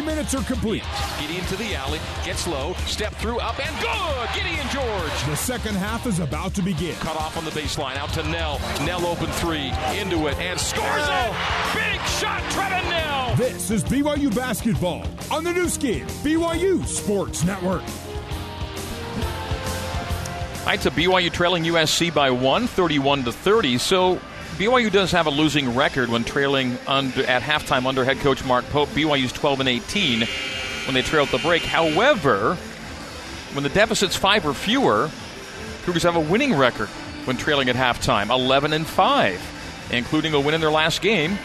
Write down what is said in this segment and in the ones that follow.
20 minutes are complete. Gideon to the alley, gets low, step through, up and good. Gideon George. The second half is about to begin. Cut off on the baseline, out to Knell. Knell open three, into it, and scores it. Big shot, Trevin Knell! This is BYU basketball on the new skin, BYU Sports Network. It's a BYU trailing USC by one, 31 to 30. So BYU does have a losing record when trailing under, at halftime under head coach Mark Pope. BYU's 12 and 18 when they trail at the break. However, when the deficit's five or fewer, Cougars have a winning record when trailing at halftime, 11 and 5, including a win in their last game.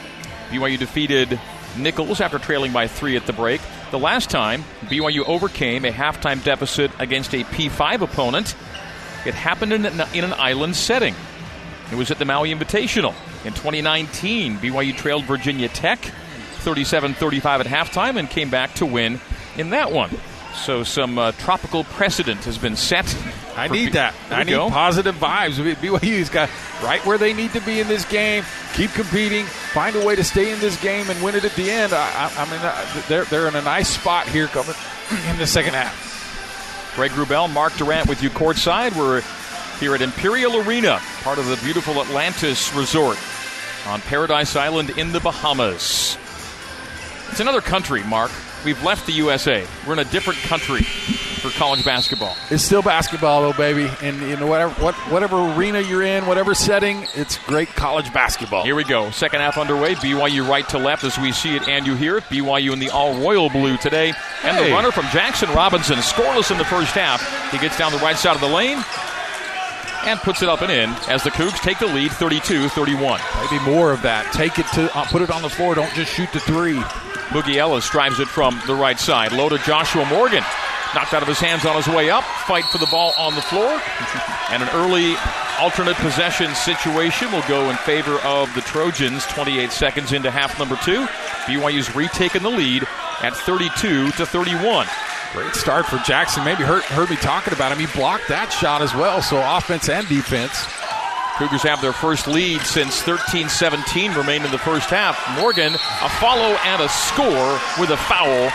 BYU defeated Nicholls after trailing by three at the break. The last time, BYU overcame a halftime deficit against a P5 opponent. It happened in, in an island setting. It was at the Maui Invitational. In 2019, BYU trailed Virginia Tech 37 35 at halftime and came back to win in that one. So some uh, tropical precedent has been set. I need B- that. I need go. positive vibes. BYU's got right where they need to be in this game. Keep competing. Find a way to stay in this game and win it at the end. I, I, I mean, uh, they're they're in a nice spot here coming in the second half. Greg Wrubell, Mark Durrant with you courtside. We're here at Imperial Arena, part of the beautiful Atlantis Resort on Paradise Island in the Bahamas. It's another country, Mark. We've left the USA. We're in a different country for college basketball. It's still basketball, though, baby. And you know whatever what, whatever arena you're in, whatever setting, it's great college basketball. Here we go. Second half underway. BYU right to left as we see it and you hear it. BYU in the all royal blue today. And the runner from Jackson Robinson, scoreless in the first half. He gets down the right side of the lane and puts it up and in as the Cougs take the lead 32 31. Maybe more of that. Take it to uh, put it on the floor. Don't just shoot the three. Boogie Ellis drives it from the right side. Low to Joshua Morgan. Knocked out of his hands on his way up. Fight for the ball on the floor. And an early alternate possession situation will go in favor of the Trojans 28 seconds into half number two. BYU's retaken the lead at 32 to 31. Great start for Jackson. Maybe heard, heard me talking about him. He blocked that shot as well. So offense and defense. Cougars have their first lead since 13 17 remain in the first half. Morgan, a follow and a score with a foul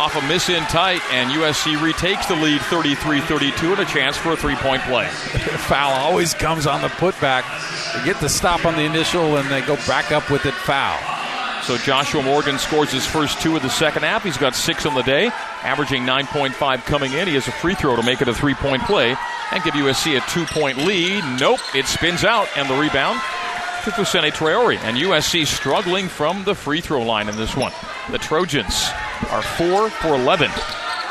off a miss in tight, and USC retakes the lead 33 32 and a chance for a three point play. foul always comes on the putback. They get the stop on the initial and they go back up with it foul. So Joshua Morgan scores his first two of the second half. He's got six on the day, averaging 9.5 coming in. He has a free throw to make it a three point play and give USC a two point lead. Nope, it spins out, and the rebound to Fousseyni Traore. And USC struggling from the free throw line in this one. The Trojans are 4 for 11.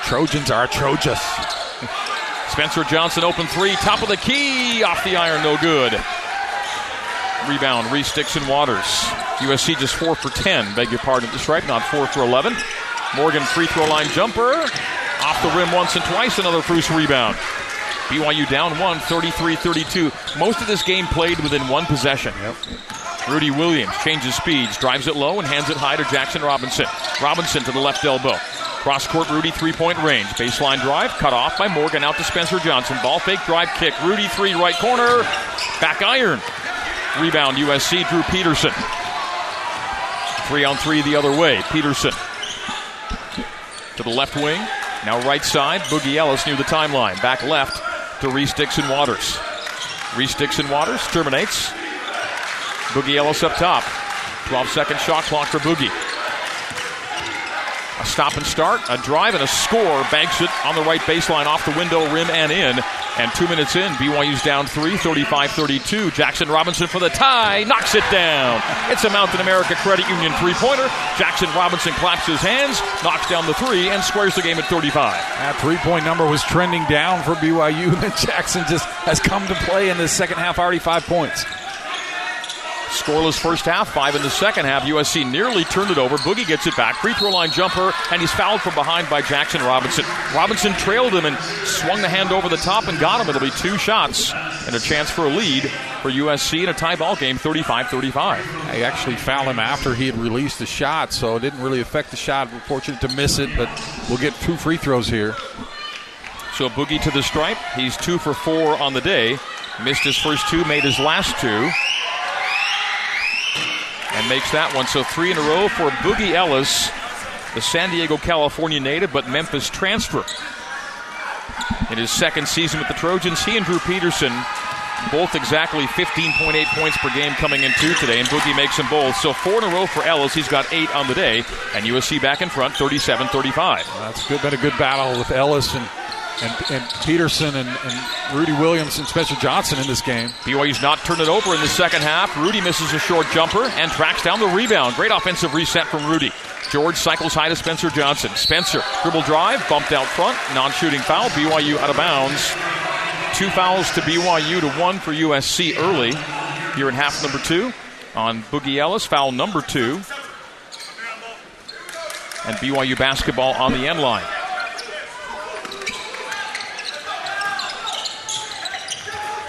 Trojans are Trojas. Spencer Johnson open three, top of the key, off the iron, no good. Rebound, Reese Dixon Waters. USC just 4 for 10, beg your pardon, that's right, not 4 for 11. Morgan free throw line jumper, off the rim once and twice, another Bruce rebound. BYU down one, 33 32. Most of this game played within one possession. Rudi Williams changes speeds, drives it low, and hands it high to Jackson Robinson. Robinson to the left elbow. Cross court, Rudi three point range. Baseline drive, cut off by Morgan out to Spencer Johnson. Ball fake, drive kick. Rudi three, right corner. Back iron. Rebound, USC, Drew Peterson. Three on three the other way. Peterson to the left wing. Now right side, Boogie Ellis near the timeline. Back left to Reese Dixon Waters. Reese Dixon Waters terminates. Boogie Ellis up top. 12 second shot clock for Boogie. Stop and start, a drive, and a score. Banks it on the right baseline off the window, rim and in. And two minutes in, BYU's down three, 35 32. Jackson Robinson for the tie, knocks it down. It's a Mountain America Credit Union three pointer. Jackson Robinson claps his hands, knocks down the three, and squares the game at 35. That three point number was trending down for BYU, and Jackson just has come to play in the second half, already five points. Scoreless first half, five in the second half. USC nearly turned it over. Boogie gets it back. Free throw line jumper, and he's fouled from behind by Jackson Robinson. Robinson trailed him and swung the hand over the top and got him. It'll be two shots and a chance for a lead for USC in a tie ball game, 35 35. They actually fouled him after he had released the shot, so it didn't really affect the shot. We're fortunate to miss it, but we'll get two free throws here. So Boogie to the stripe. He's two for four on the day. Missed his first two, made his last two. And makes that one. So three in a row for Boogie Ellis. the San Diego, California native, but Memphis transfer. In his second season with the Trojans, he and Drew Peterson both exactly 15.8 points per game coming in two today, and Boogie makes them both. So four in a row for Ellis. He's got eight on the day, and USC back in front, 37 35. That's good, been a good battle with Ellis and, and, and Peterson and, and, Rudi Williams and Spencer Johnson in this game. BYU's not turned it over in the second half. Rudi misses a short jumper and tracks down the rebound. Great offensive reset from Rudi. George cycles high to Spencer Johnson. Spencer, dribble drive, bumped out front, non shooting foul. BYU out of bounds. Two fouls to BYU to one for USC early here in half number two on Boogie Ellis, foul number two. And BYU basketball on the end line.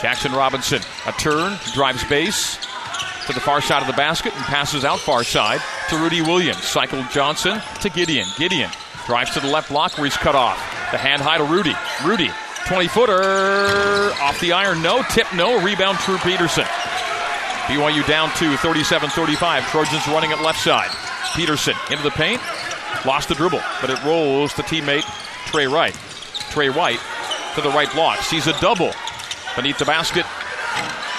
Jackson Robinson, a turn, drives base to the far side of the basket and passes out far side to Rudi Williams. Cycle Johnson to Gideon. Gideon drives to the left block where he's cut off. The hand high to Rudi. Rudi, 20 footer off the iron. No tip, no rebound. Drew Peterson. BYU down to 37 35. Trojans running at left side. Peterson into the paint. Lost the dribble, but it rolls to teammate Trey Wright. Trey White to the right block. Sees a double beneath the basket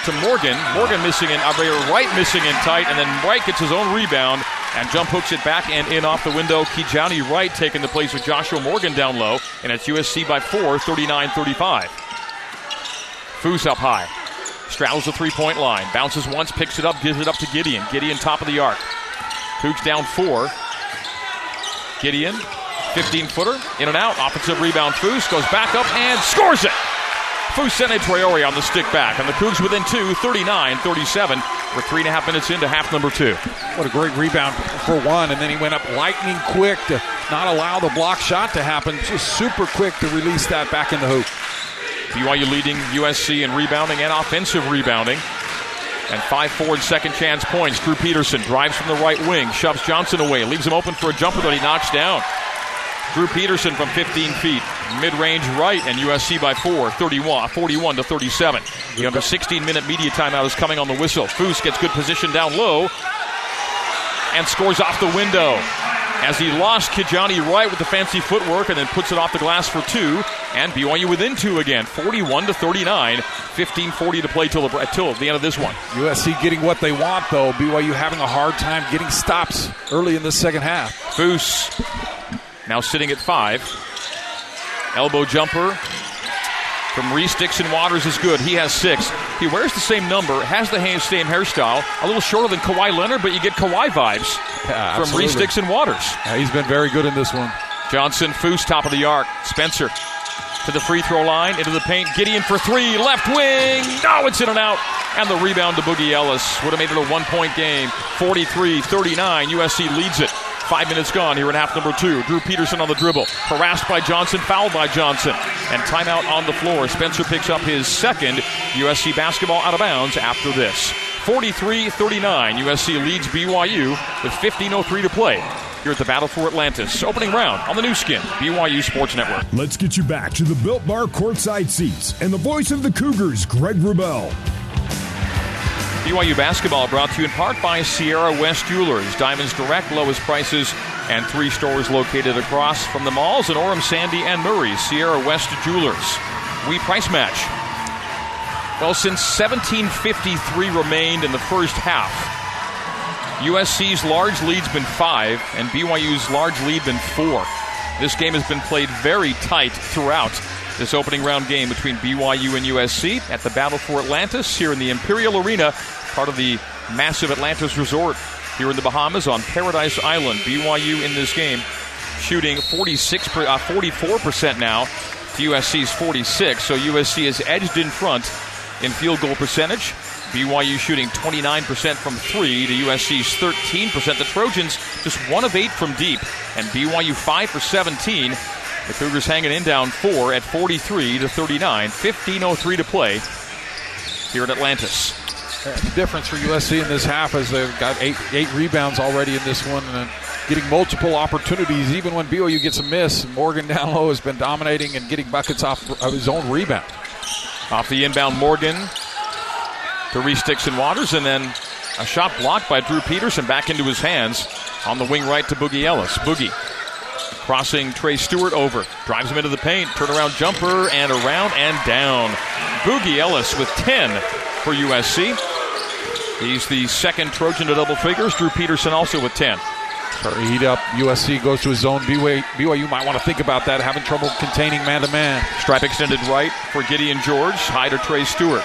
to Morgan. Morgan missing in, uh, right missing in tight, and then Wright gets his own rebound and jump hooks it back and in off the window. Kijani Wright taking the place with Joshua Morgan down low, and it's USC by four, 39 35. Foos up high. Straddles the three point line. Bounces once, picks it up, gives it up to Gideon. Gideon top of the arc. Cougs down four. Gideon, 15 footer, in and out. Offensive rebound. Foos goes back up and scores it. Fousseyni Traore on the stick back, and the Cougs within two, 39-37. We're three and a half minutes into half number two. What a great rebound for one, and then he went up lightning quick to not allow the block shot to happen. Just super quick to release that back in the hoop. BYU leading USC in rebounding and offensive rebounding. And 5 4 second chance points. Drew Peterson drives from the right wing, shoves Johnson away, leaves him open for a jumper that he knocks down. Drew Peterson from 15 feet, mid-range right, and USC by four, 31, 41 to 37. The under 16-minute media timeout is coming on the whistle. Foos gets good position down low and scores off the window. As he lost Kijani Wright with the fancy footwork and then puts it off the glass for two, and BYU within two again, 41 to 39, 15-40 to play till the, till the end of this one. USC getting what they want though. BYU having a hard time getting stops early in the second half. Foos now sitting at five. Elbow jumper from Reese Dixon Waters is good. He has six. He wears the same number, has the same hairstyle, a little shorter than Kawhi Leonard, but you get Kawhi vibes yeah, from Reese Dixon Waters. Yeah, he's been very good in this one. Johnson, Foos, top of the arc. Spencer to the free throw line, into the paint. Gideon for three, left wing. No, it's in and out. And the rebound to Boogie Ellis would have made it a one point game. 43 39. USC leads it. Five minutes gone here in half number two. Drew Peterson on the dribble. Harassed by Johnson, fouled by Johnson. And timeout on the floor. Spencer picks up his second USC basketball out of bounds after this. 43 39. USC leads BYU with 15.03 to play here at the Battle for Atlantis. Opening round on the new Skin, BYU Sports Network. Let's get you back to the Built Bar courtside seats and the voice of the Cougars, Greg Wrubell. BYU basketball brought to you in part by Sierra West Jewelers. Diamonds Direct, lowest prices, and three stores located across from the malls in Orem, Sandy, and Murray. Sierra West Jewelers. We price match. Well, since 1753 remained in the first half, USC's large lead's been five, and BYU's large lead been four. This game has been played very tight throughout this opening round game between BYU and USC at the Battle for Atlantis here in the Imperial Arena, part of the massive Atlantis Resort here in the Bahamas on Paradise Island. BYU in this game shooting 46 uh, 44% now to USC's 46. So USC is edged in front in field goal percentage. BYU shooting 29% from three to USC's 13%. The Trojans just one of eight from deep, and BYU five for 17 the Cougars hanging in down four at 43 to 39. 15.03 to play here at Atlantis. The difference for USC in this half is they've got eight eight rebounds already in this one and getting multiple opportunities. Even when BYU gets a miss, Morgan down low has been dominating and getting buckets off of his own rebound. Off the inbound, Morgan to Reese Dixon Waters, and then a shot blocked by Drew Peterson back into his hands on the wing right to Boogie Ellis. Boogie Crossing Trey Stewart over. Drives him into the paint. Turnaround jumper and around and down. Boogie Ellis with 10 for USC. He's the second Trojan to double figures. Drew Peterson also with 10. Heat up. USC goes to his zone. BYU, BYU might want to think about that, having trouble containing man to man. Stripe extended right for Gideon George. High to Trey Stewart.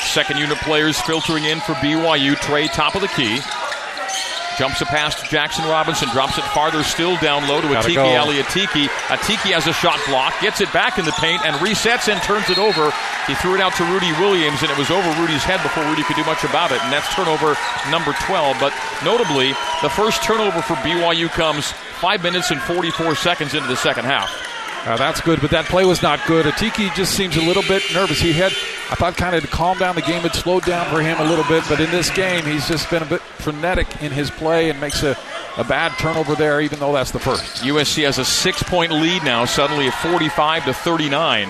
Second unit players filtering in for BYU. Trey, top of the key. Jumps a pass to Jackson Robinson, drops it farther still down low to Atiki Ali Atiki. Atiki has a shot block, gets it back in the paint, and resets and turns it over. He threw it out to Rudi Williams, and it was over Rudi's head before Rudi could do much about it, and that's turnover number 12. But notably, the first turnover for BYU comes 5 minutes and 44 seconds into the second half. Uh, that's good, but that play was not good. Atiki just seems a little bit nervous. He had, I thought, kind of to calm down the game. It slowed down for him a little bit, but in this game, he's just been a bit frenetic in his play and makes a, a bad turnover there, even though that's the first. USC has a six point lead now, suddenly at 45 to 39.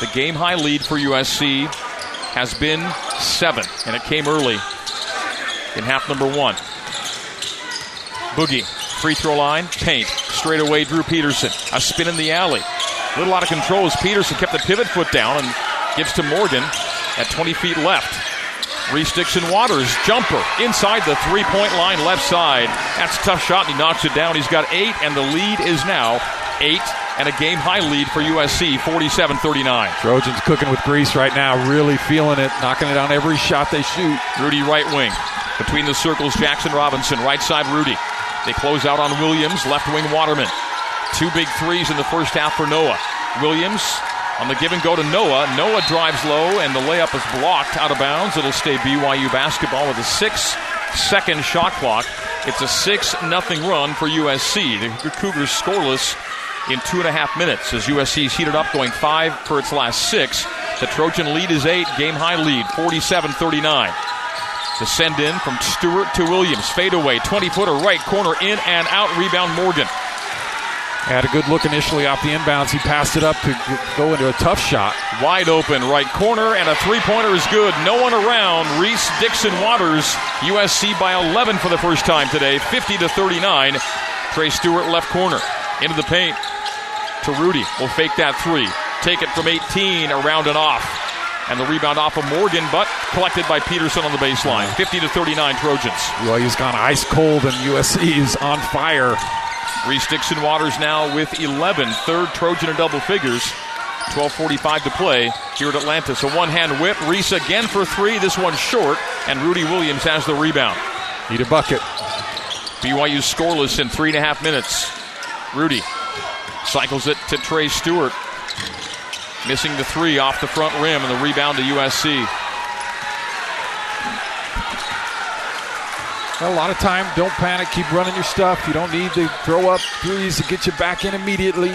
The game high lead for USC has been seven, and it came early in half number one. Boogie Free throw line, paint. Straight away, Drew Peterson. A spin in the alley. A little out of control as Peterson kept the pivot foot down and gives to Morgan at 20 feet left. Reese Dixon Waters, jumper inside the three point line, left side. That's a tough shot, and he knocks it down. He's got eight, and the lead is now eight, and a game high lead for USC, 47 39. Trojans cooking with grease right now, really feeling it, knocking it on every shot they shoot. Rudi, right wing. Between the circles, Jackson Robinson, right side, Rudi. They close out on Williams, left wing Waterman. Two big threes in the first half for Noah. Williams on the give and go to Noah. Noah drives low, and the layup is blocked out of bounds. It'll stay BYU basketball with a six second shot clock. It's a 6 nothing run for USC. The Cougars scoreless in two and a half minutes as USC's heated up, going five for its last six. The Trojan lead is eight, game high lead, 47 39. The send in from Stewart to Williams. Fade away. 20 footer right corner in and out. Rebound Morgan. Had a good look initially off the inbounds. He passed it up to go into a tough shot. Wide open right corner, and a three pointer is good. No one around. Reese Dixon Waters, USC by 11 for the first time today, 50 to 39. Trey Stewart left corner into the paint to Rudi. Will fake that three. Take it from 18, around and off. And the rebound off of Morgan, but collected by Peterson on the baseline. 50 to 39 Trojans. BYU's gone ice cold, and USC is on fire. Reese Dixon Waters now with 11, third Trojan in double figures. 12.45 to play here at Atlanta. So one hand whip. Reese again for three. This one short. And Rudi Williams has the rebound. Need a bucket. BYU scoreless in three and a half minutes. Rudi cycles it to Trey Stewart. Missing the three off the front rim and the rebound to USC. a lot of time. Don't panic. Keep running your stuff. You don't need to throw up threes to get you back in immediately.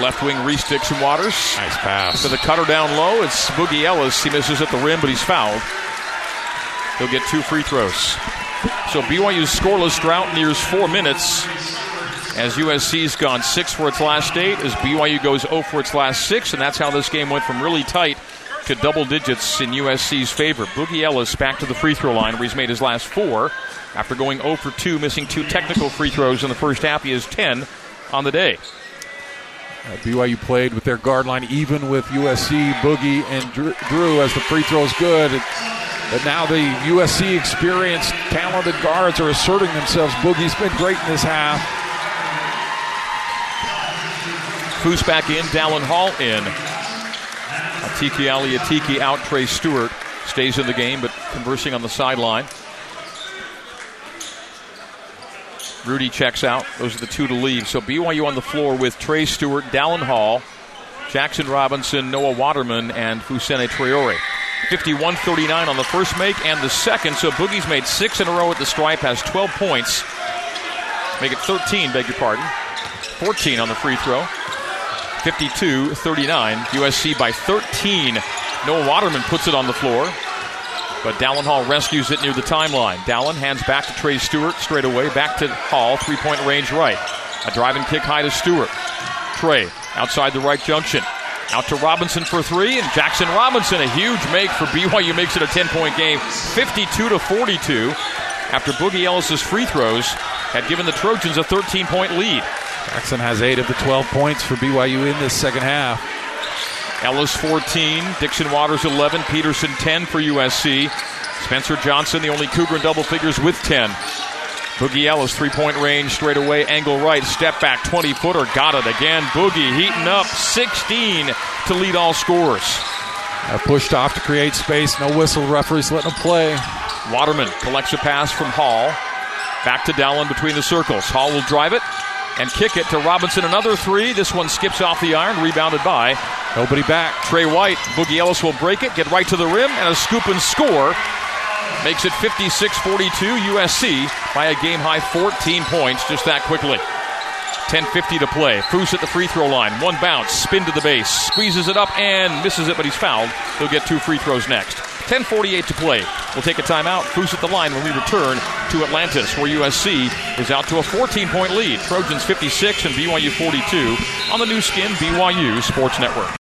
Left wing Reese Dixon Waters. Nice pass. To the cutter down low. It's Boogie Ellis. He misses at the rim, but he's fouled. He'll get two free throws. So BYU's scoreless drought nears four minutes as USC's gone six for its last eight, as BYU goes 0 for its last six, and that's how this game went from really tight to double digits in USC's favor. Boogie Ellis back to the free throw line where he's made his last four after going 0 for 2, missing two technical free throws in the first half. He has 10 on the day. Uh, BYU played with their guard line even with USC, Boogie, and Drew as the free throw's good. But now the USC experienced, talented guards are asserting themselves. Boogie's been great in this half. Foose back in, Dallin Hall in. Atiki Ali Atiki out, Trey Stewart stays in the game, but conversing on the sideline. Rudi checks out. Those are the two to leave. So BYU on the floor with Trey Stewart, Dallin Hall, Jackson Robinson, Noah Waterman, and Fousseyni Traore. 51 39 on the first make and the second. So Boogie's made six in a row at the stripe, has 12 points. Make it 13, beg your pardon. 14 on the free throw. 52 39. USC by 13. Noah Waterman puts it on the floor. But Dallin Hall rescues it near the timeline. Dallin hands back to Trey Stewart straight away. Back to Hall, three point range right. A drive and kick high to Stewart. Trey outside the right junction. Out to Robinson for three, and Jackson Robinson, a huge make for BYU, makes it a 10 point game, 52 to 42. after Boogie Ellis's free throws had given the Trojans a 13 point lead. Jackson has eight of the 12 points for BYU in this second half. Ellis 14, Dixon Waters 11, Peterson 10 for USC. Spencer Johnson, the only Cougar in double figures with 10. Boogie Ellis, three point range, straight away, angle right, step back, 20 footer, got it again. Boogie heating up, 16 to lead all scores. Uh, pushed off to create space, no whistle, referees letting him play. Waterman collects a pass from Hall. Back to Dallin between the circles. Hall will drive it and kick it to Robinson. Another three. This one skips off the iron, rebounded by nobody back. Trey White. Boogie Ellis will break it, get right to the rim, and a scoop and score makes it 56 42 USC by a game high 14 points just that quickly. 10.50 to play. Foose at the free throw line. One bounce, spin to the base, squeezes it up and misses it, but he's fouled. He'll get two free throws next. 10.48 to play. We'll take a timeout. Foose at the line when we return to Atlantis, where USC is out to a 14 point lead. Trojans 56 and BYU 42 on the new Skin BYU Sports Network.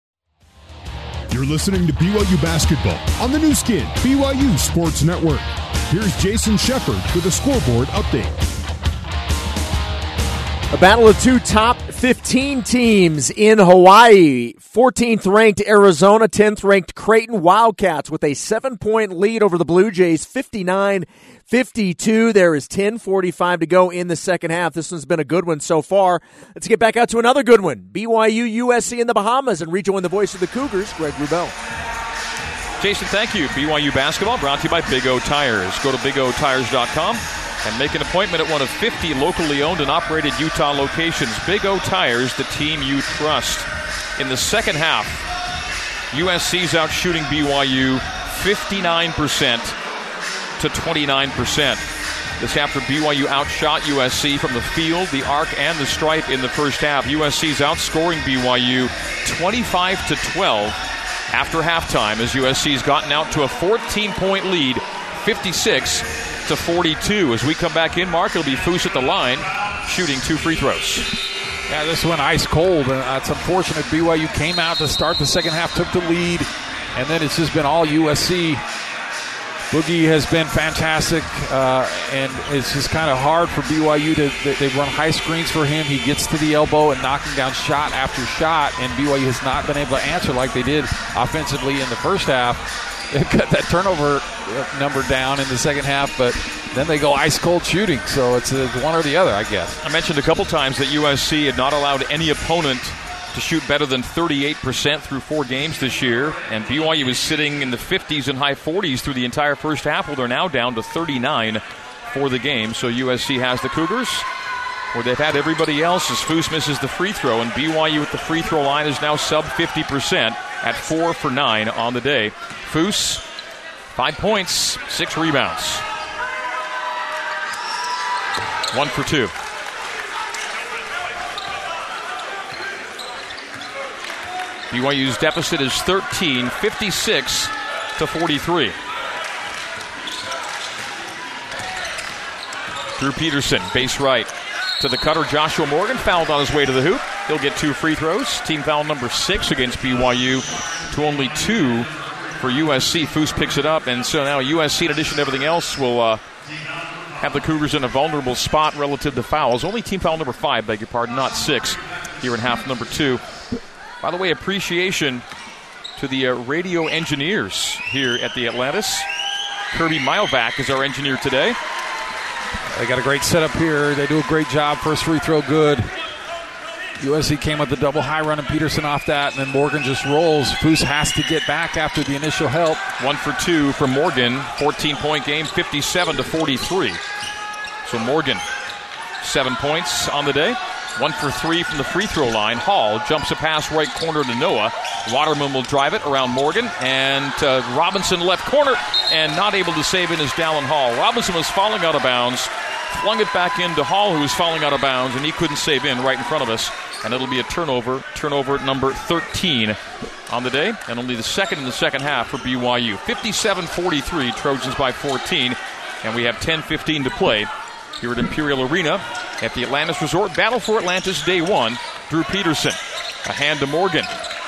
You're listening to BYU Basketball on the new Skin, BYU Sports Network. Here's Jason Shepard with a scoreboard update. A battle of two top 15 teams in Hawaii. 14th ranked Arizona, 10th ranked Creighton Wildcats with a seven point lead over the Blue Jays, 59 52. There is 10:45 to go in the second half. This one's been a good one so far. Let's get back out to another good one. BYU USC in the Bahamas and rejoin the voice of the Cougars, Greg Wrubell. Jason, thank you. BYU basketball brought to you by Big O Tires. Go to bigotires.com and make an appointment at one of 50 locally owned and operated Utah locations. Big O Tires, the team you trust. In the second half, USC's out shooting BYU 59% to 29%. This after BYU outshot USC from the field, the arc, and the stripe in the first half. USC's outscoring BYU 25 to 12 after halftime as USC's gotten out to a 14 point lead, 56 to 42. As we come back in, Mark, it'll be Foose at the line, shooting two free throws. Yeah, this went ice cold, and it's unfortunate. BYU came out to start the second half, took the lead, and then it's just been all USC Boogie has been fantastic, uh, and it's just kind of hard for BYU to. They run high screens for him. He gets to the elbow and knocking down shot after shot, and BYU has not been able to answer like they did offensively in the first half. They cut that turnover uh, number down in the second half, but then they go ice cold shooting. So it's one or the other, I guess. I mentioned a couple times that USC had not allowed any opponent to shoot better than 38% through four games this year. And BYU was sitting in the 50s and high 40s through the entire first half. Well, they're now down to 39 for the game. So USC has the Cougars, where they've had everybody else as Foose misses the free throw. And BYU at the free throw line is now sub 50% at four for nine on the day. Foose, five points, six rebounds. One for two. BYU's deficit is 13, 56 to 43. Drew Peterson, base right. To the cutter, Joshua Morgan fouled on his way to the hoop. He'll get two free throws. Team foul number six against BYU to only two for USC. Foose picks it up, and so now USC, in addition to everything else, will uh, have the Cougars in a vulnerable spot relative to fouls. Only team foul number five, beg your pardon, not six here in half number two. By the way, appreciation to the uh, radio engineers here at the Atlantis. Kirby Milvac is our engineer today. They got a great setup here. They do a great job. First free throw, good. USC came with the double high run and Peterson off that, and then Morgan just rolls. Foose has to get back after the initial help. One for two from Morgan. 14 point game, 57 to 43. So Morgan, seven points on the day. One for three from the free throw line. Hall jumps a pass right corner to Noah. Waterman will drive it around Morgan and uh, Robinson left corner and not able to save in his Dallin Hall. Robinson was falling out of bounds, flung it back into Hall, who was falling out of bounds, and he couldn't save in right in front of us. And it'll be a turnover, turnover number 13 on the day, and only the second in the second half for BYU. 57 43, Trojans by 14, and we have 10 15 to play here at Imperial Arena at the Atlantis Resort. Battle for Atlantis, day one. Drew Peterson. A hand to Morgan.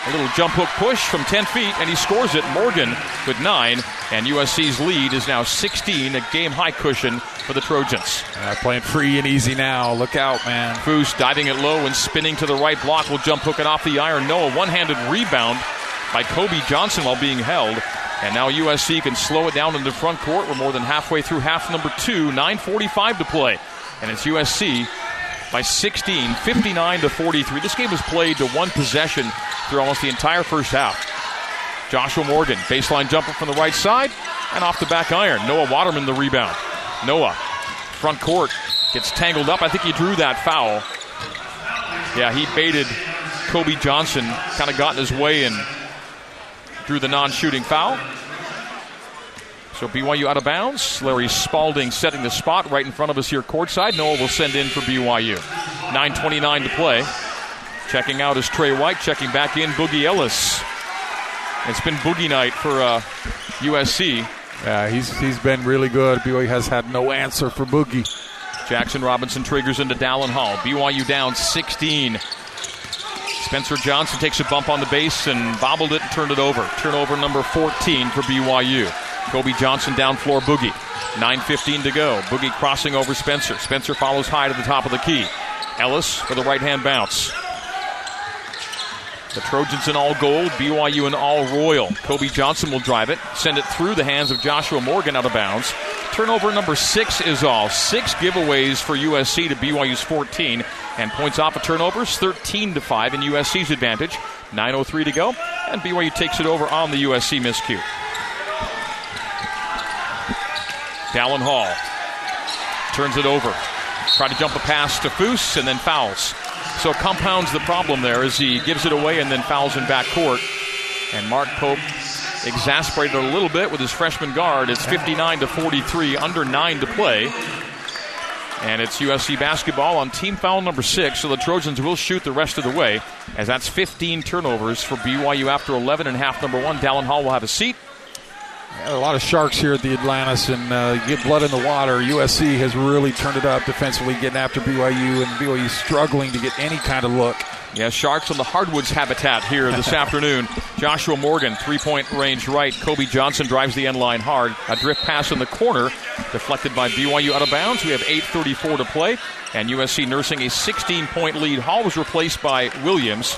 A little jump hook push from 10 feet, and he scores it. Morgan with nine, and USC's lead is now 16, a game high cushion for the Trojans. Uh, playing free and easy now. Look out, man. Foose diving it low and spinning to the right block will jump hook it off the iron. No, a one handed rebound by Kobe Johnson while being held. And now USC can slow it down in the front court. We're more than halfway through half number two, 9.45 to play. And it's USC by 16, 59 to 43. This game was played to one possession through almost the entire first half. Joshua Morgan, baseline jumper from the right side, and off the back iron. Noah Waterman, the rebound. Noah, front court, gets tangled up. I think he drew that foul. Yeah, he baited Kobe Johnson, kind of got in his way and drew the non shooting foul. So BYU out of bounds. Larry Spalding setting the spot right in front of us here courtside. Noah will send in for BYU. 9.29 to play. Checking out is Trey White. Checking back in, Boogie Ellis. It's been boogie night for uh, USC. Yeah, he's he's been really good. BYU has had no answer for Boogie. Jackson Robinson triggers into Dallin Hall. BYU down 16. Spencer Johnson takes a bump on the base and bobbled it and turned it over. Turnover number 14 for BYU. Kobe Johnson down floor boogie. 9.15 to go. Boogie crossing over Spencer. Spencer follows high to the top of the key. Ellis for the right hand bounce. The Trojans in all gold, BYU in all royal. Kobe Johnson will drive it, send it through the hands of Joshua Morgan out of bounds. Turnover number six is all. Six giveaways for USC to BYU's 14, and points off of turnovers 13 to 5 in USC's advantage. 9.03 to go, and BYU takes it over on the USC miscue. Dallin Hall turns it over. Try to jump a pass to Foose and then fouls. So compounds the problem there as he gives it away and then fouls in backcourt. And Mark Pope exasperated a little bit with his freshman guard. It's 59 to 43, under nine to play. And it's USC basketball on team foul number six, so the Trojans will shoot the rest of the way, as that's 15 turnovers for BYU after 11 and a half number one. Dallin Hall will have a seat. A lot of sharks here at the Atlantis, and uh, get blood in the water. USC has really turned it up defensively, getting after BYU, and BYU struggling to get any kind of look. Yeah, Sharks on the hardwoods habitat here this afternoon. Joshua Morgan, three point range right. Kobe Johnson drives the end line hard. A drift pass in the corner, deflected by BYU out of bounds. We have 8.34 to play, and USC nursing a 16 point lead. Hall was replaced by Williams.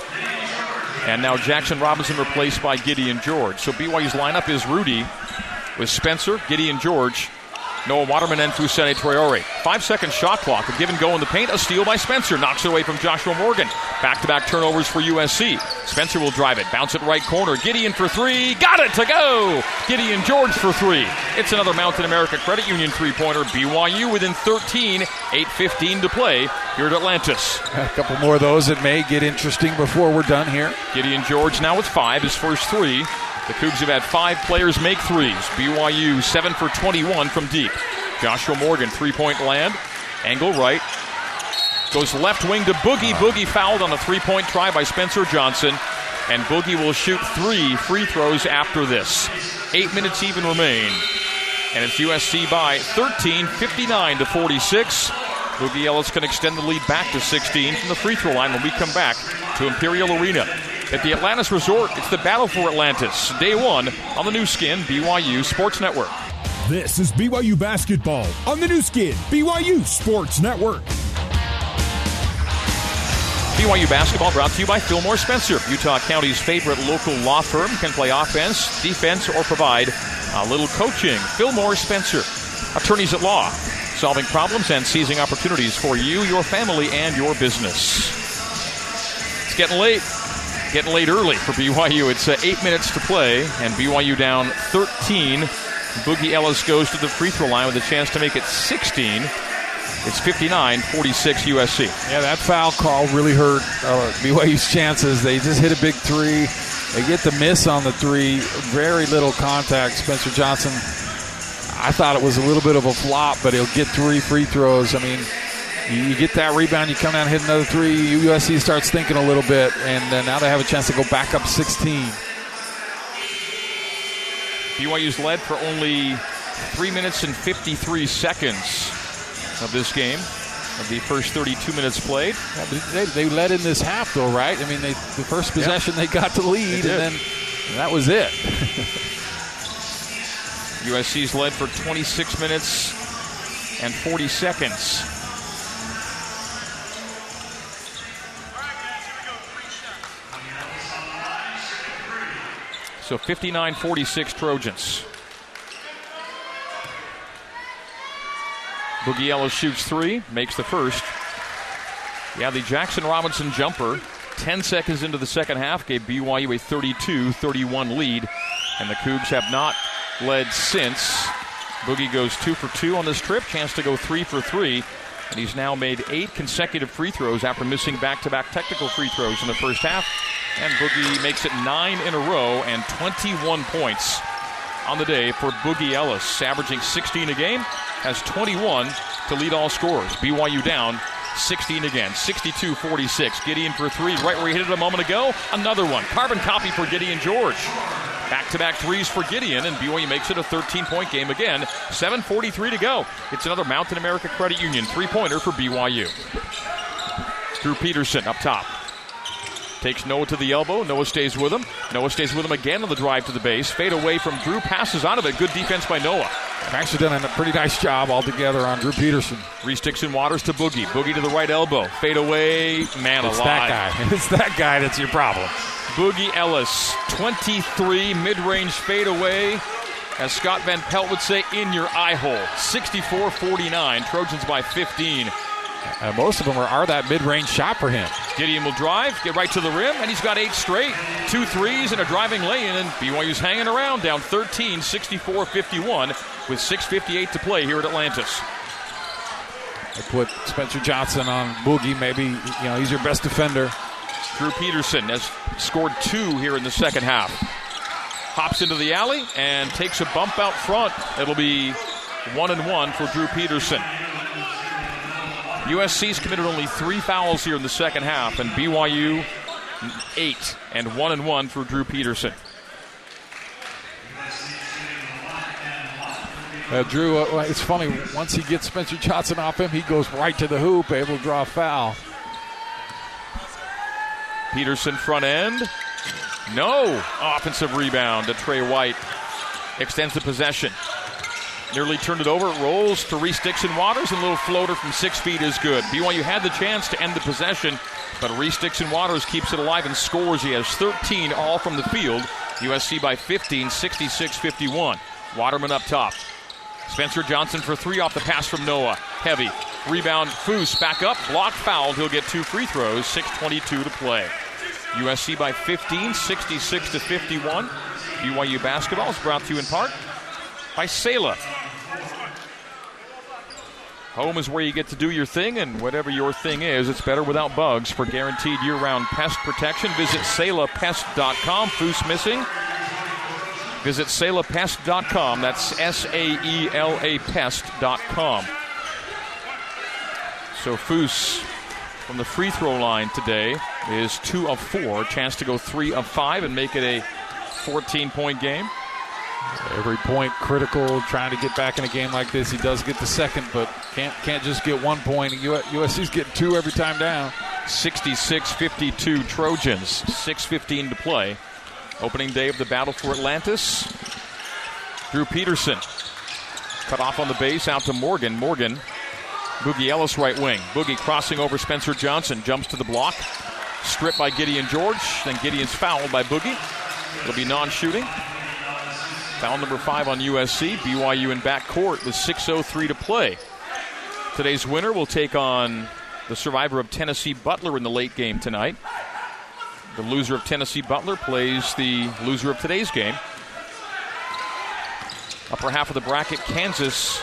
And now Jackson Robinson replaced by Gideon George. So BYU's lineup is Rudi with Spencer, Gideon George, Noah Waterman, and Fousseyni Traore. Five second shot clock. A give and go in the paint. A steal by Spencer. Knocks it away from Joshua Morgan. Back to back turnovers for USC. Spencer will drive it. Bounce it right corner. Gideon for three. Got it to go. Gideon George for three. It's another Mountain America Credit Union three pointer. BYU within 13. 8.15 to play here at Atlantis. A couple more of those that may get interesting before we're done here. Gideon George now with five. His first three. The Cougs have had five players make threes. BYU 7 for 21 from deep. Joshua Morgan, three point land. Angle right. Goes left wing to Boogie. Boogie fouled on a three point try by Spencer Johnson. And Boogie will shoot three free throws after this. Eight minutes even remain. And it's USC by 13, 59 to 46. Boogie Ellis can extend the lead back to 16 from the free throw line when we come back to Imperial Arena. At the Atlantis Resort, it's the battle for Atlantis. Day one on the new skin, BYU Sports Network. This is BYU basketball on the new skin, BYU Sports Network. BYU basketball brought to you by Fillmore Spencer, Utah County's favorite local law firm. Can play offense, defense, or provide a little coaching. Fillmore Spencer, attorneys at law, solving problems and seizing opportunities for you, your family, and your business. It's getting late. Getting late early for BYU. It's uh, eight minutes to play, and BYU down 13. Boogie Ellis goes to the free throw line with a chance to make it 16. It's 59 46 USC. Yeah, that foul call really hurt uh, BYU's chances. They just hit a big three. They get the miss on the three. Very little contact. Spencer Johnson, I thought it was a little bit of a flop, but he'll get three free throws. I mean, you get that rebound, you come down and hit another three. USC starts thinking a little bit, and uh, now they have a chance to go back up 16. BYU's led for only three minutes and 53 seconds of this game. of the first 32 minutes played. Yeah, they, they, led in this half, though, right? I mean, they, the first possession they got to lead, and then and that was it. USC's led for 26 minutes and 40 seconds. So 59 46 Trojans. Boogie Ellis shoots three, makes the first. Yeah, the Jackson Robinson jumper, 10 seconds into the second half, gave BYU a 32 31 lead, and the Cougs have not led since. Boogie goes two for two on this trip, chance to go three for three, and he's now made eight consecutive free throws after missing back to back technical free throws in the first half. And Boogie makes it nine in a row and 21 points on the day for Boogie Ellis, averaging 16 a game, has 21 to lead all scorers. BYU down 16 again, 62 46. Gideon for three, right where he hit it a moment ago. Another one. Carbon copy for Gideon George. Back to back threes for Gideon, and BYU makes it a 13 point game again. 7.43 to go. It's another Mountain America Credit Union three pointer for BYU. Drew Peterson up top. Takes Noah to the elbow. Noah stays with him. Noah stays with him again on the drive to the base. Fade away from Drew. Passes out of it. Good defense by Noah. I've actually done a pretty nice job altogether on Drew Peterson. Reese Dixon Waters to Boogie. Boogie to the right elbow. Fade away. Man it's alive. that guy. It's that guy that's your problem. Boogie Ellis, 23 mid range fade away. As Scott Van Pelt would say, in your eye hole. 64 49. Trojans by 15. Uh, most of them are, are that mid-range shot for him. Gideon will drive, get right to the rim, and he's got eight straight. Two threes and a driving lay-in, and BYU's hanging around down 13, 64-51 with 6.58 to play here at Atlantis. They put Spencer Johnson on Boogie. Maybe you know he's your best defender. Drew Peterson has scored two here in the second half. Hops into the alley and takes a bump out front. It'll be one and one for Drew Peterson. USC's committed only three fouls here in the second half, and BYU eight and one and one for Drew Peterson. Uh, Drew, uh, it's funny. Once he gets Spencer Johnson off him, he goes right to the hoop, able to draw a foul. Peterson front end. No offensive rebound to Trey White. Extends the possession. Nearly turned it over. Rolls to Reese Dixon Waters, and a little floater from six feet is good. BYU had the chance to end the possession, but Reese Dixon Waters keeps it alive and scores. He has 13 all from the field. USC by 15, 66 51. Waterman up top. Spencer Johnson for three off the pass from Noah. Heavy. Rebound. Foose back up. Block fouled. He'll get two free throws. 6.22 to play. USC by 15, 66 to 51. BYU basketball is brought to you in part by Saela. Home is where you get to do your thing, and whatever your thing is, it's better without bugs. For guaranteed year round pest protection, visit SaelaPest.com. Foose missing. Visit SaelaPest.com. That's S A E L A Pest.com. So Foose from the free throw line today is two of four. Chance to go three of five and make it a 14 point game. Every point critical, trying to get back in a game like this. He does get the second, but can't can't just get one point. USC's getting two every time down. 66-52 Trojans. 6:15 to play. Opening day of the battle for Atlantis. Drew Peterson cut off on the base out to Morgan. Morgan, Boogie Ellis right wing. Boogie crossing over Spencer Johnson jumps to the block. Stripped by Gideon George. Then Gideon's fouled by Boogie. It'll be non-shooting. Foul number five on USC. BYU in back court with 6.03 to play. Today's winner will take on the survivor of Tennessee Butler in the late game tonight. The loser of Tennessee Butler plays the loser of today's game. Upper half of the bracket, Kansas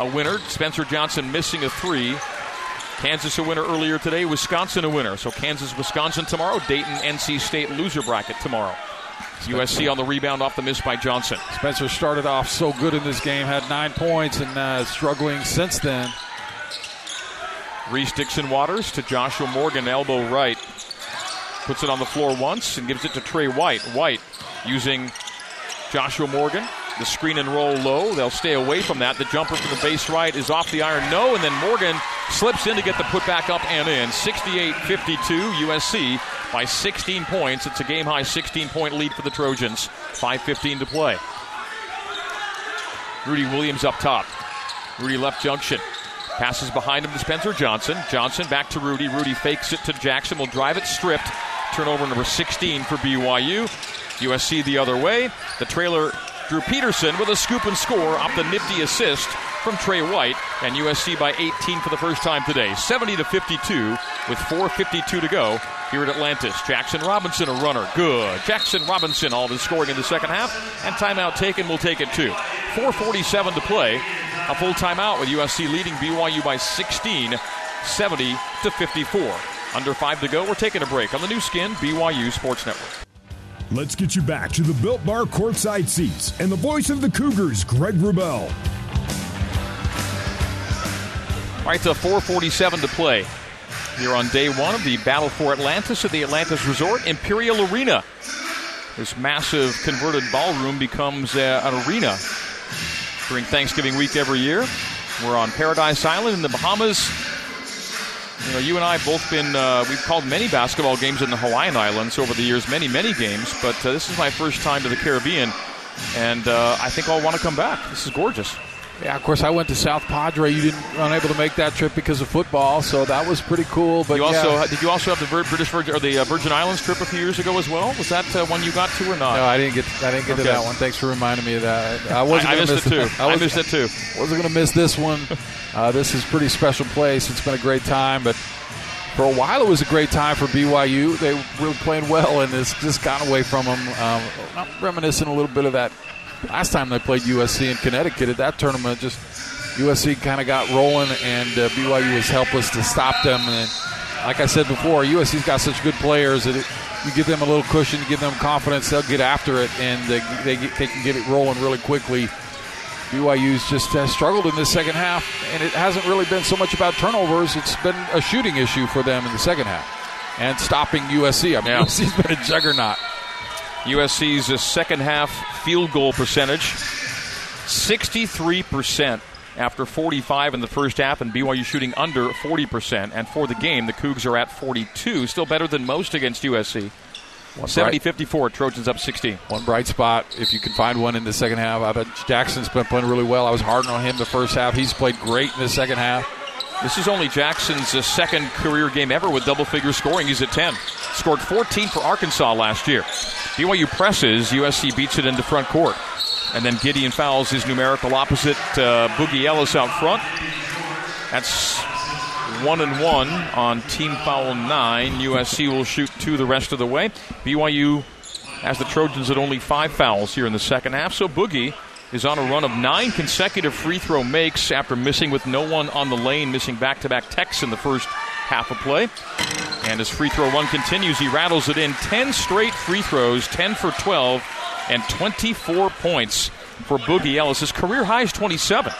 a winner. Spencer Johnson missing a three. Kansas a winner earlier today. Wisconsin a winner. So Kansas, Wisconsin tomorrow. Dayton, NC State loser bracket tomorrow. USC on the rebound off the miss by Johnson. Spencer started off so good in this game, had nine points, and uh, struggling since then. Reese Dixon Waters to Joshua Morgan, elbow right. Puts it on the floor once and gives it to Trey White. White using Joshua Morgan The screen and roll low. They'll stay away from that. The jumper from the base right is off the iron. No, and then Morgan slips in to get the putback up and in. 68 52, USC by 16 points. It's a game high 16 point lead for the Trojans. 5.15 to play. Rudi Williams up top. Rudi left junction. Passes behind him to Spencer Johnson. Johnson back to Rudi. Rudi fakes it to Jackson. Will drive it stripped. Turnover number 16 for BYU. USC the other way. The trailer Drew Peterson with a scoop and score off the nifty assist from Trey White, and USC by 18 for the first time today, 70 to 52 with 4:52 to go here at Atlantis. Jaxson Robinson a runner, good. Jaxson Robinson all the scoring in the second half, and timeout taken. We'll take it too. 4:47 to play. A full timeout with USC leading BYU by 16, 70 to 54. Under five to go. We're taking a break on the Nu Skin BYU Sports Network. Let's get you back to the Built Bar courtside seats and the voice of the Cougars, Greg Wrubell. All right, so 4:47 to play here on day one of the Battle for Atlantis at the Atlantis Resort Imperial Arena. This massive converted ballroom becomes uh, an arena during Thanksgiving week every year. We're on Paradise Island in the Bahamas. You know, you and I have both been, uh, we've called many basketball games in the Hawaiian Islands over the years, many, many games, but uh, this is my first time to the Caribbean, and uh, I think I'll want to come back. This is gorgeous. Yeah, of course, I went to South Padre. You didn't unable to make that trip because of football, so that was pretty cool. But you also yeah. did you also have the British Virgin or the uh, Virgin Islands trip a few years ago as well? Was that uh, one you got to or not? No, I didn't get. I didn't get Okay. to that one. Thanks for reminding me of that. I wasn't. I, I missed miss it too. I, I missed it too. Wasn't going to miss this one. Uh, this is a pretty special place. It's been a great time, but for a while it was a great time for BYU. They were playing well, and it's just gotten away from them. Um, I'm reminiscing a little bit of that last time they played USC in Connecticut at that tournament. Just USC kind of got rolling, and uh, BYU was helpless to stop them. And like I said before, USC's got such good players that it, you give them a little cushion, give them confidence, they'll get after it, and they, they, get, they can get it rolling really quickly. BYU's just uh, struggled in the second half, and it hasn't really been so much about turnovers. It's been a shooting issue for them in the second half and stopping USC. I mean, Yeah. USC's been a juggernaut. USC's second half field goal percentage 63% after 45 in the first half, and BYU shooting under 40%. And for the game, the Cougs are at 42, still better than most against USC. One 70 bright, 54, Trojans up 16. one bright spot, if you can find one in the second half. I thought Jaxson's been playing really well. I was hard on him the first half. He's played great in the second half. This is only Jaxson's uh, second career game ever with double figure scoring. He's at 10. Scored 14 for Arkansas last year. BYU presses, USC beats it into front court. And then Gideon fouls his numerical opposite, uh, Boogie Ellis out front. That's one and one on team foul nine. USC will shoot two the rest of the way. BYU has the Trojans at only five fouls here in the second half. So Boogie is on a run of nine consecutive free throw makes after missing with no one on the lane, missing back to back techs in the first half of play. And as free throw run continues, he rattles it in 10 straight free throws, 10 for 12, and 24 points for Boogie Ellis. His career high is 27.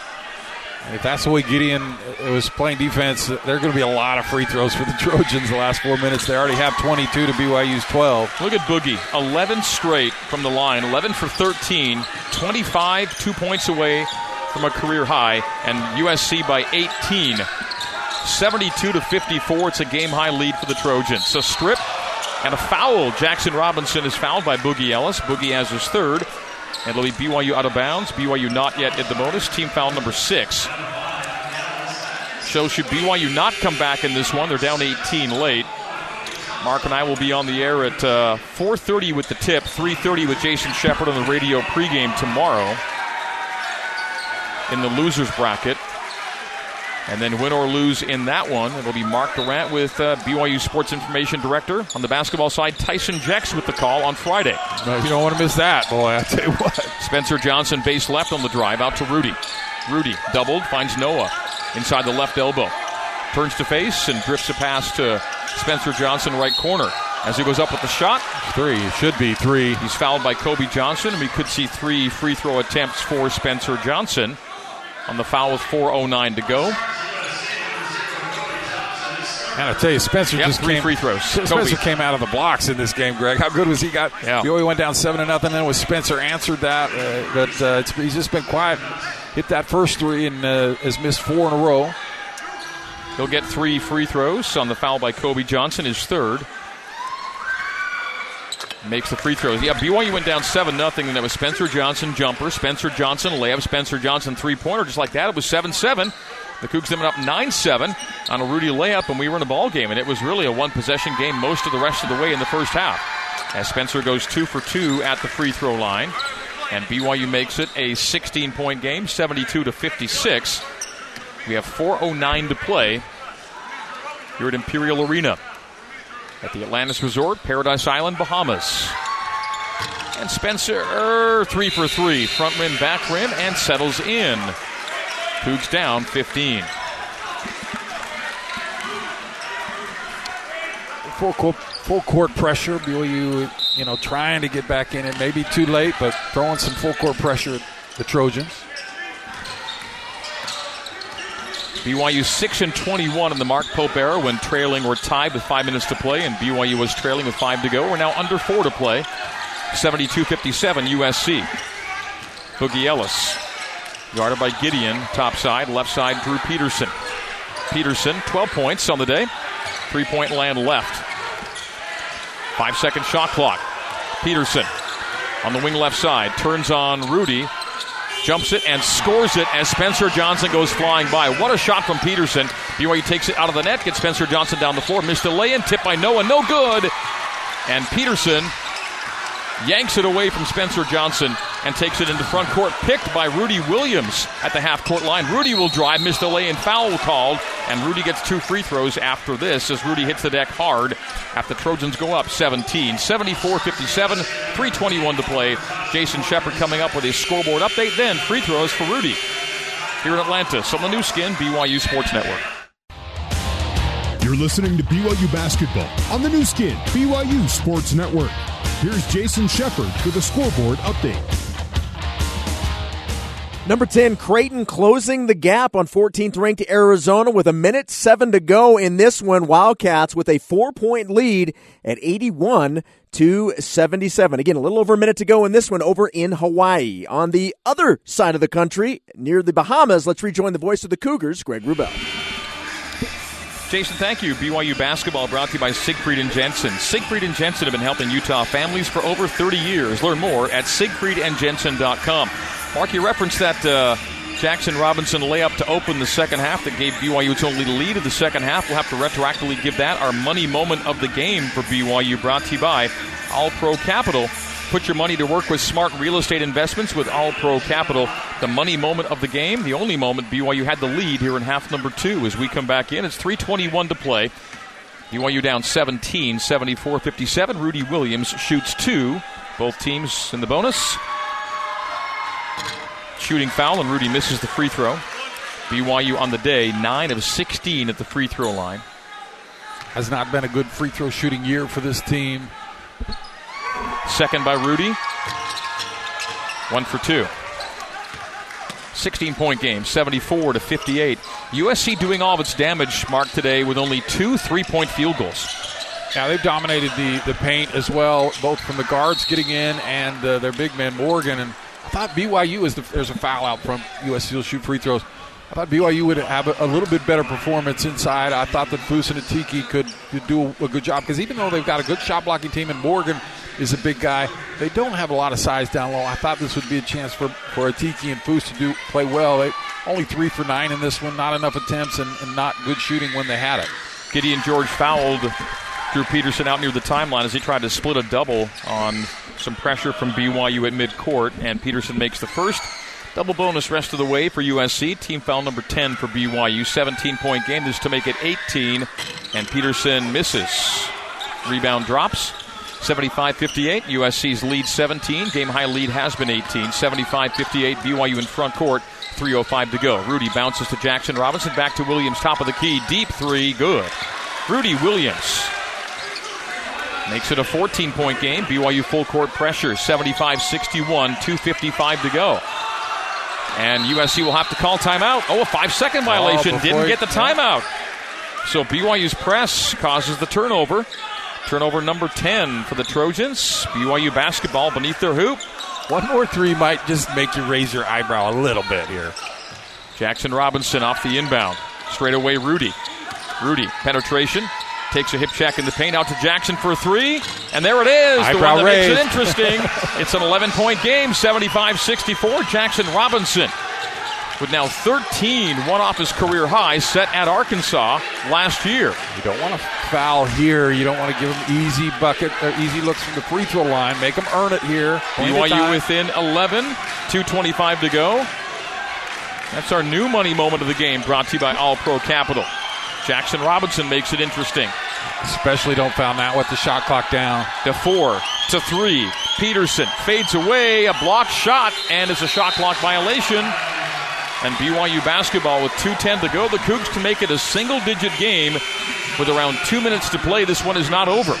If that's the way Gideon uh, was playing defense, there are going to be a lot of free throws for the Trojans the last four minutes. They already have 22 to BYU's 12. Look at Boogie. 11 straight from the line, 11 for 13, 25, two points away from a career high, and USC by 18. 72 to 54. It's a game high lead for the Trojans. So strip and a foul. Jaxson Robinson is fouled by Boogie Ellis. Boogie has his third. And it'll be BYU out of bounds. BYU not yet at the bonus. Team foul number six. So should BYU not come back in this one. They're down 18 late. Mark and I will be on the air at uh, 4:30 with the tip, 3:30 with Jason Shepard on the radio pregame tomorrow in the losers bracket. And then win or lose in that one, it'll be Mark Durrant with uh, BYU Sports Information Director. On the basketball side, Tyson Jex with the call on Friday. No, you don't want to miss that, boy. I tell you what. Spencer Johnson base left on the drive out to Rudi. Rudi doubled, finds Noah inside the left elbow. Turns to face and drifts a pass to Spencer Johnson right corner. As he goes up with the shot, Three. It should be three. he's fouled by Kobe Johnson, and we could see three free throw attempts for Spencer Johnson on the foul with 4.09 to go. And I tell you, Spencer Yep, just three came, free throws. Spencer Kobe. came out of the blocks in this game, Greg. How good was he? Got Yeah. BYU went down seven to nothing. Then was Spencer answered that, uh, but uh, it's, he's just been quiet. Hit that first three and uh, has missed four in a row. He'll get three free throws on the foul by Kobe Johnson, his third. Makes the free throws. Yeah, BYU went down 7 nothing, and that was Spencer Johnson jumper, Spencer Johnson layup, Spencer Johnson three pointer. Just like that, it was 7 7. The Cougs ended up 9 7 on a Rudi layup, and we were in the ball game. And it was really a one possession game most of the rest of the way in the first half. As Spencer goes two for two at the free throw line. And BYU makes it a 16 point game, 72 to 56. We have 4.09 to play here at Imperial Arena at the Atlantis Resort, Paradise Island, Bahamas. And Spencer, er, three for three, front rim, back rim, and settles in. Cougs down 15. Full court, full court pressure. BYU, you know, trying to get back in it. Maybe too late, but throwing some full court pressure at the Trojans. BYU 6 and 21 in the Mark Pope era when trailing or tied with five minutes to play, and BYU was trailing with five to go. We're now under four to play. 72 57 USC. Boogie Ellis, guarded by Gideon, top side, left side, Drew Peterson. Peterson, 12 points on the day, three point land left. Five second shot clock. Peterson on the wing left side turns on Rudi, jumps it and scores it as Spencer Johnson goes flying by. What a shot from Peterson. BYU takes it out of the net, gets Spencer Johnson down the floor, missed a lay in, tip by Noah, no good. And Peterson yanks it away from Spencer Johnson and takes it into front court, picked by Rudi Williams at the half court line. Rudi will drive, missed a lay in, foul called, and Rudi gets two free throws after this as Rudi hits the deck hard after the Trojans go up 17. 74 57, 321 to play. Jason Shepard coming up with a scoreboard update, then free throws for Rudi. Here in Atlanta. on the Nu Skin, BYU Sports Network. You're listening to BYU basketball on the Nu Skin, BYU Sports Network. Here's Jason Shepard with a scoreboard update. Number 10, Creighton closing the gap on 14th ranked Arizona with a minute seven to go in this one. Wildcats with a four point lead at 81 to 77. Again, a little over a minute to go in this one over in Hawaii. On the other side of the country, near the Bahamas, let's rejoin the voice of the Cougars, Greg Wrubell. Jason, thank you. BYU basketball brought to you by Siegfried and Jensen. Siegfried and Jensen have been helping Utah families for over 30 years. Learn more at siegfriedandjensen.com. Mark, you referenced that uh, Jaxson Robinson layup to open the second half that gave BYU its only lead of the second half. We'll have to retroactively give that our money moment of the game for BYU, brought to you by All Pro Capital. Put your money to work with smart real estate investments with All Pro Capital. The money moment of the game, the only moment BYU had the lead here in half number two. As we come back in, it's 321 to play. BYU down 17, 74 57. Rudi Williams shoots two. Both teams in the bonus. Shooting foul, and Rudi misses the free throw. BYU on the day, 9 of 16 at the free throw line. Has not been a good free throw shooting year for this team. Second by Rudi. One for two. 16 point game, 74 to 58. USC doing all of its damage, Mark, today with only two three point field goals. Now they've dominated the, the paint as well, both from the guards getting in and uh, their big man Morgan. And I thought BYU is the there's a foul out from USC will shoot free throws. I thought BYU would have a, a little bit better performance inside. I thought that Foose and Atiki could, could do a good job because even though they've got a good shot blocking team and Morgan is a big guy, they don't have a lot of size down low. I thought this would be a chance for, for Atiki and Foose to do play well. They only three for nine in this one, not enough attempts and, and not good shooting when they had it. Gideon George fouled Drew Peterson out near the timeline as he tried to split a double on some pressure from BYU at midcourt, and Peterson makes the first. Double bonus rest of the way for USC. Team foul number 10 for BYU. 17 point game. This to make it 18. And Peterson misses. Rebound drops. 75 58. USC's lead 17. Game high lead has been 18. 75 58. BYU in front court. 3.05 to go. Rudi bounces to Jaxson Robinson. Back to Williams. Top of the key. Deep three. Good. Rudi Williams makes it a 14 point game. BYU full court pressure. 75 61. 2.55 to go. And USC will have to call timeout. Oh, a five second oh, violation. before Didn't get the timeout. So BYU's press causes the turnover. Turnover number 10 for the Trojans. BYU basketball beneath their hoop. One more three might just make you raise your eyebrow a little bit here. Jaxson Robinson off the inbound. Straight away, Rudi. Rudi, penetration. Takes a hip check in the paint out to Jaxson for three. And there it is. Eyebrow the one that raised. makes it interesting. it's an 11 point game, 75 64. Jaxson Robinson with now 13, one off his career high, set at Arkansas last year. You don't want to foul here. You don't want to give them easy bucket or easy looks from the free throw line. Make them earn it here. BYU within 11, 2.25 to go. That's our new money moment of the game, brought to you by All Pro Capital. Jaxson Robinson makes it interesting. Especially don't foul now with the shot clock down. To four, to three. Peterson fades away, a blocked shot, and it's a shot clock violation. And BYU basketball with 2.10 to go. The Cougs can make it a single digit game with around two minutes to play. This one is not over.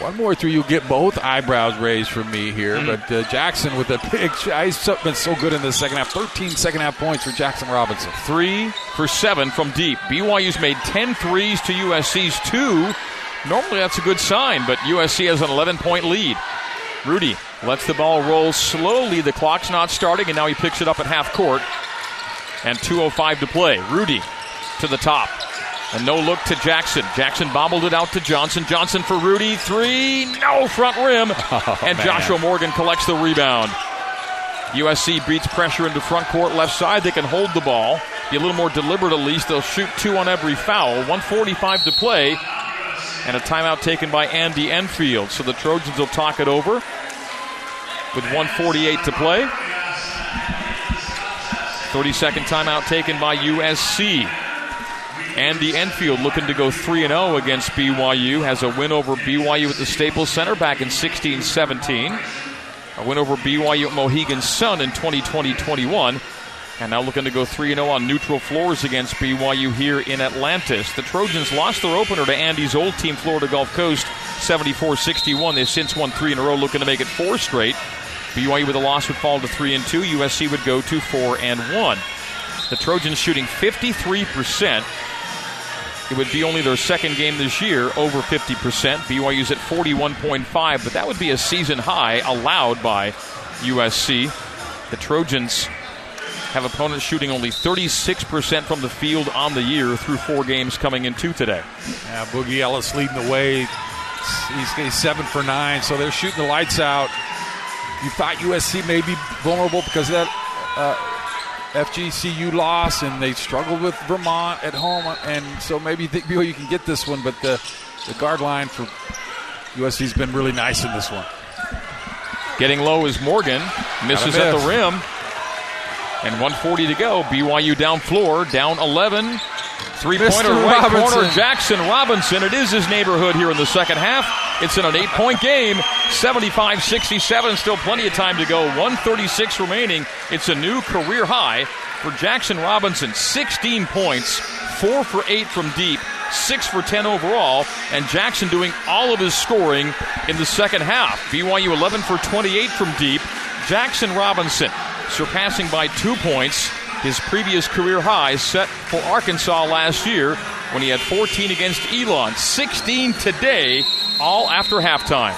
One more three, you'll get both eyebrows raised from me here. Hmm. But uh, Jaxson with a big shot. He's been so good in the second half. 13 second half points for Jaxson Robinson. Three for seven from deep. BYU's made 10 threes to USC's two. Normally that's a good sign, but USC has an 11 point lead. Rudi lets the ball roll slowly. The clock's not starting, and now he picks it up at half court. And 2.05 to play. Rudi to the top. And no look to Jaxson. Jaxson bobbled it out to Johnson. Johnson for Rudi. Three. No front rim. Oh, and man. Joshua Morgan collects the rebound. USC beats pressure into front court left side. They can hold the ball. Be a little more deliberate at least. They'll shoot two on every foul. 145 to play. And a timeout taken by Andy Enfield. So the Trojans will talk it over with 148 to play. 30 second timeout taken by USC. Andy Enfield looking to go 3 0 against BYU. Has a win over BYU at the Staples Center back in 16 17. A win over BYU at Mohegan Sun in 2020 21. And now looking to go 3 0 on neutral floors against BYU here in Atlantis. The Trojans lost their opener to Andy's old team, Florida Gulf Coast, 74 61. They've since won three in a row, looking to make it four straight. BYU with a loss would fall to 3 and 2. USC would go to 4 and 1. The Trojans shooting 53%. It would be only their second game this year over 50%. BYU's at 41.5, but that would be a season high allowed by USC. The Trojans have opponents shooting only 36% from the field on the year through four games coming into today. Yeah, Boogie Ellis leading the way. He's, he's seven for nine, so they're shooting the lights out. You thought USC may be vulnerable because of that uh, FGCU loss, and they struggled with Vermont at home, and so maybe you think BYU can get this one. But the the guard line for USC's been really nice in this one. Getting low is Morgan. Misses Gotta at the rim. And 140 to go. BYU down floor, down 11. Three pointer right Robinson. corner, Jaxson Robinson. It is his neighborhood here in the second half. It's in an eight point game, 75 67. Still plenty of time to go. 136 remaining. It's a new career high for Jaxson Robinson. 16 points, four for eight from deep, six for 10 overall. And Jaxson doing all of his scoring in the second half. BYU 11 for 28 from deep. Jaxson Robinson surpassing by two points his previous career high set for Arkansas last year when he had 14 against Elon. 16 today, all after halftime.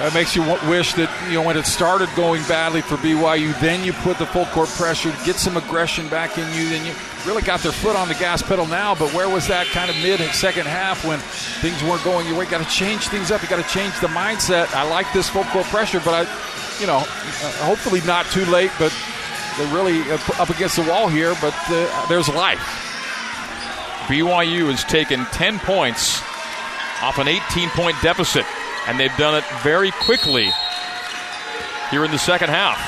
That makes you wish that you know when it started going badly for BYU, then you put the full court pressure, get some aggression back in you, then you really got their foot on the gas pedal now. But where was that kind of mid and second half when things weren't going your way? Got to change things up. You got to change the mindset. I like this full court pressure, but I, you know, uh, hopefully not too late. But they're really up against the wall here. But uh, there's life. BYU has taken 10 points off an 18 point deficit, and they've done it very quickly here in the second half.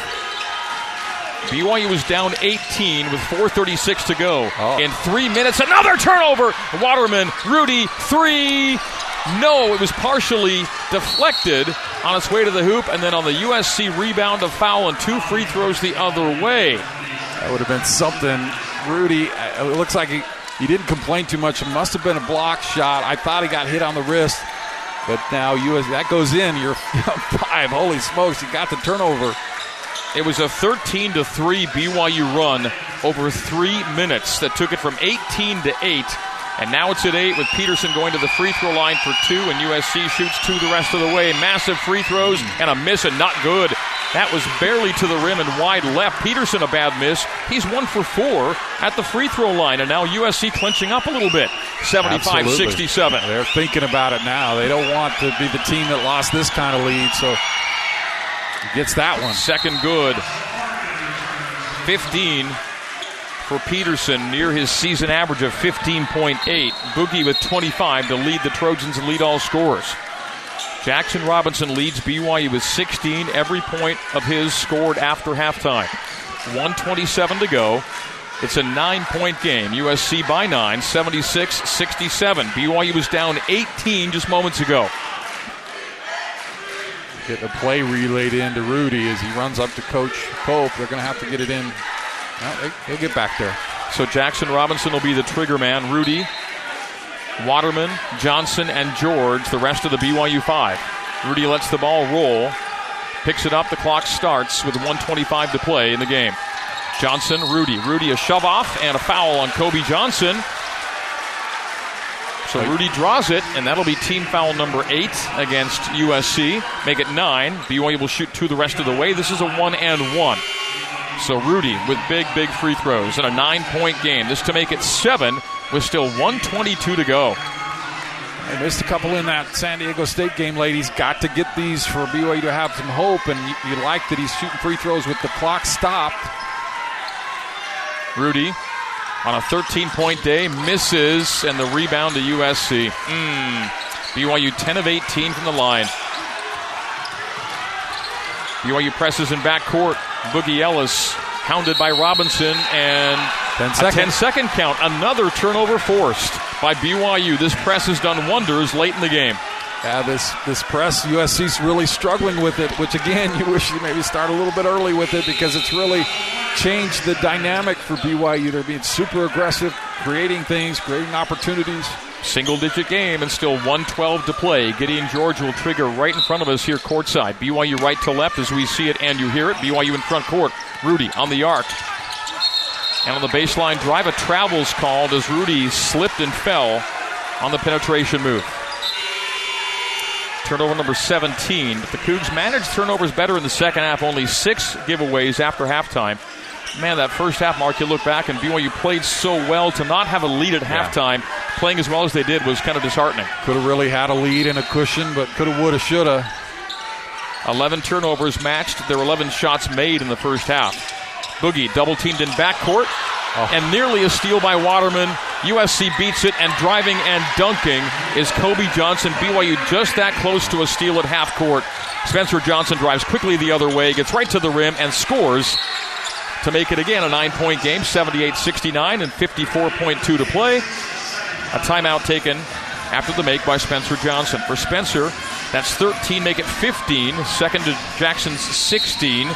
BYU was down 18 with 4.36 to go. Oh. In three minutes, another turnover. Waterman, Rudi, three. No, it was partially deflected on its way to the hoop, and then on the USC rebound, a foul and two free throws the other way. That would have been something. Rudi, uh, it looks like he, he didn't complain too much. It must have been a block shot. I thought he got hit on the wrist, but now US that goes in. You're five. Holy smokes! You got the turnover. It was a 13 to 3 BYU run over three minutes that took it from 18 to 8 And now it's at eight with Peterson going to the free throw line for two, and USC shoots two the rest of the way. Massive free throws and a miss and not good. That was barely to the rim and wide left. Peterson a bad miss. He's one for four at the free throw line, and now USC clinching up a little bit. 75 67. They're thinking about it now. They don't want to be the team that lost this kind of lead, so gets that one. Second good. 15 for Peterson, near his season average of 15.8. Boogie with 25 to lead the Trojans and lead all scorers. Jaxson Robinson leads BYU with 16. Every point of his scored after halftime. 127 to go. It's a nine point game. USC by nine, 76 67. BYU was down 18 just moments ago. Getting a play relayed in to Rudi as he runs up to Coach Pope. They're going to have to get it in. Well, he'll get back there. So Jaxson Robinson will be the trigger man. Rudi, Waterman, Johnson, and George, the rest of the BYU five. Rudi lets the ball roll, picks it up. The clock starts with 125 to play in the game. Johnson, Rudi. Rudi, a shove off and a foul on Kobe Johnson. So Rudi draws it, and that'll be team foul number eight against USC. Make it nine. BYU will shoot two the rest of the way. This is a one and one. So Rudi with big, big free throws in a nine point game. This to make it seven with still 122 to go. They missed a couple in that San Diego State game, ladies. Got to get these for BYU to have some hope, and you, you like that he's shooting free throws with the clock stopped. Rudi on a 13 point day, misses, and the rebound to USC. Mm. BYU 10 of 18 from the line. BYU presses in backcourt. Boogie Ellis hounded by Robinson, and 10 a 10 second count. Another turnover forced by BYU. This press has done wonders late in the game. Yeah, this this press, USC's really struggling with it, which again, you wish you maybe start a little bit early with it because it's really changed the dynamic for BYU. They're being super aggressive, creating things, creating opportunities. Single digit game and still 112 to play. Gideon George will trigger right in front of us here courtside. BYU right to left as we see it and you hear it. BYU in front court. Rudi on the arc. And on the baseline drive, a travels called as Rudi slipped and fell on the penetration move. Turnover number 17. But the Cougs managed turnovers better in the second half, only six giveaways after halftime. Man, that first half, Mark, you look back and BYU played so well to not have a lead at yeah. halftime, playing as well as they did was kind of disheartening. Could have really had a lead and a cushion, but could have, would have, should have. 11 turnovers matched. their 11 shots made in the first half. Boogie double teamed in backcourt. Oh. And nearly a steal by Waterman. USC beats it, and driving and dunking is Kobe Johnson. BYU just that close to a steal at half court. Spencer Johnson drives quickly the other way, gets right to the rim, and scores to make it again a nine point game, 78 69 and 54.2 to play. A timeout taken after the make by Spencer Johnson. For Spencer, that's 13, make it 15. Second to Jaxson's 16. I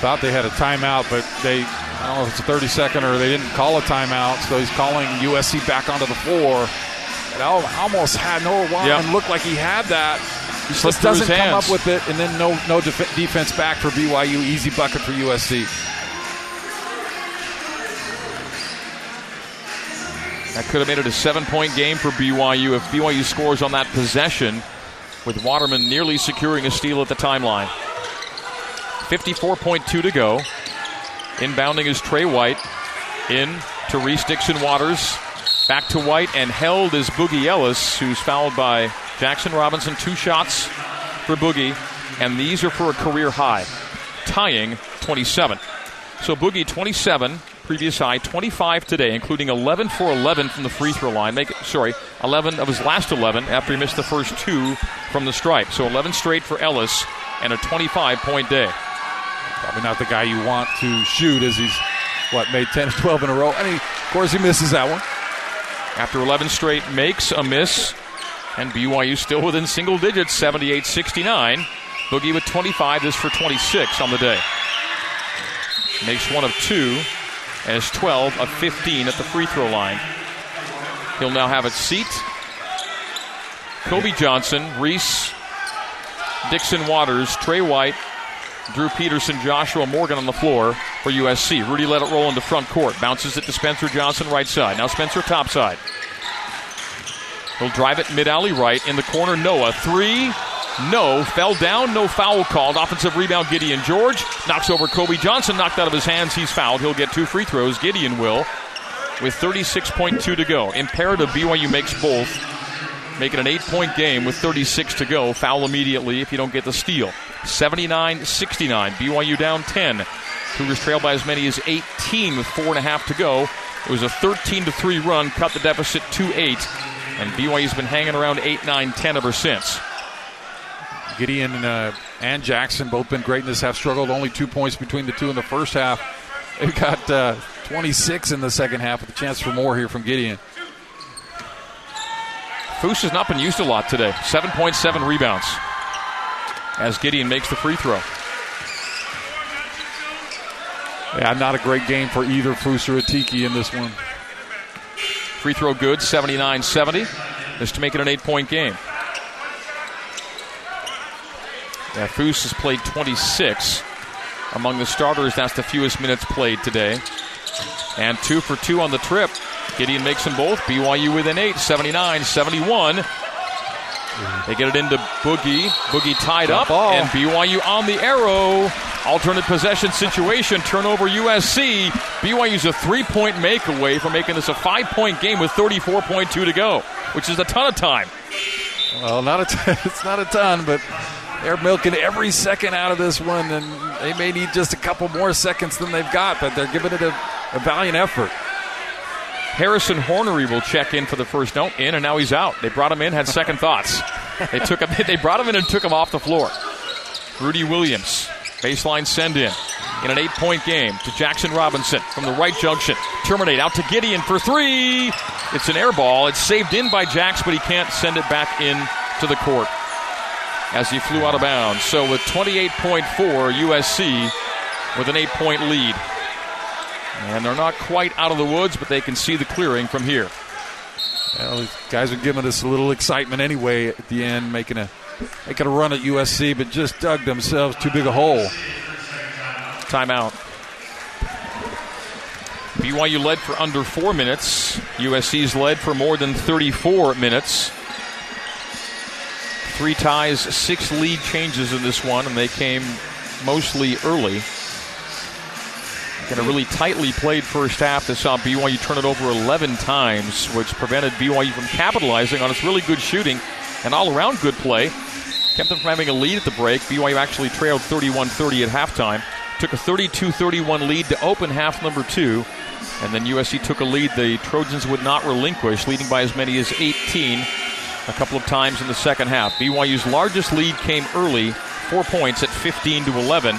thought they had a timeout, but they, I don't know if it's a 30 second or they didn't call a timeout, so he's calling USC back onto the floor. It almost had Noah Waterman yep. looked like he had that. Just doesn't come up with it, and then no no def- defense back for BYU. Easy bucket for USC. That could have made it a seven point game for BYU if BYU scores on that possession, with Waterman nearly securing a steal at the timeline. 54.2 to go. Inbounding is Trey White. In to Reese Dixon Waters. Back to White and held is Boogie Ellis, who's fouled by Jaxson Robinson. Two shots for Boogie, and these are for a career high, tying 27. So Boogie 27, previous high 25 today, including 11 for 11 from the free throw line. Make it, sorry, 11 of his last 11 after he missed the first two from the stripe. So 11 straight for Ellis and a 25 point day. Probably not the guy you want to shoot as he's, what, made 10 or 12 in a row. And he, of course, he misses that one. After 11 straight makes a miss, and BYU still within single digits, 78 69. Boogie with 25, this for 26 on the day. Makes one of two, as 12 of 15 at the free throw line. He'll now have a seat. Kobe Johnson, Reese, Dixon Waters, Trey White, Drew Peterson, Joshua Morgan on the floor for USC. Rudi let it roll into front court. Bounces it to Spencer Johnson, right side. Now Spencer, top side. He'll drive it mid alley right. In the corner, Noah. Three. No. Fell down. No foul called. Offensive rebound, Gideon George. Knocks over Kobe Johnson. Knocked out of his hands. He's fouled. He'll get two free throws. Gideon will. With 36.2 to go. Imperative BYU makes both. Make it an eight point game with 36 to go. Foul immediately if you don't get the steal. 79 69. BYU down 10. Cougars trail by as many as 18 with four and a half to go. It was a 13 to 3 run, cut the deficit to 8, and BYU's been hanging around 8 9 10 ever since. Gideon uh, and Jaxson both been great in this half. Struggled only two points between the two in the first half. They've got uh, 26 in the second half with a chance for more here from Gideon. Foose has not been used a lot today. 7.7 rebounds as Gideon makes the free throw. Yeah, not a great game for either Foose or Atiki in this one. Free throw good, 79 70. Just to make it an eight point game. Yeah, Foose has played 26. Among the starters, that's the fewest minutes played today. And two for two on the trip. Gideon makes them both. BYU within eight, 79 71. They get it into Boogie. Boogie tied up, ball. and BYU on the arrow. Alternate possession situation, turnover USC. BYU's a three point make away from making this a five point game with 34.2 to go, which is a ton of time. Well, not a it's not a ton, but they're milking every second out of this one, and they may need just a couple more seconds than they've got, but they're giving it a, a valiant effort. Harrison Hornery will check in for the first note in, and now he's out. They brought him in, had second thoughts. They took him, they brought him in and took him off the floor. Rudi Williams, baseline send in in an eight point game to Jaxson Robinson from the right junction. Terminate out to Gideon for three. It's an air ball. It's saved in by Jax, but he can't send it back in to the court as he flew out of bounds. So with 28.4, USC with an eight point lead. And they're not quite out of the woods, but they can see the clearing from here. Well, guys are giving us a little excitement anyway at the end, making a making a run at USC, but just dug themselves too big a hole. Timeout. BYU led for under four minutes. USC's led for more than 34 minutes. Three ties, six lead changes in this one, and they came mostly early. In a really tightly played first half that saw BYU turn it over 11 times, which prevented BYU from capitalizing on its really good shooting and all around good play. Kept them from having a lead at the break. BYU actually trailed 31 30 at halftime. Took a 32 31 lead to open half number two. And then USC took a lead the Trojans would not relinquish, leading by as many as 18 a couple of times in the second half. BYU's largest lead came early, four points at 15 to 11.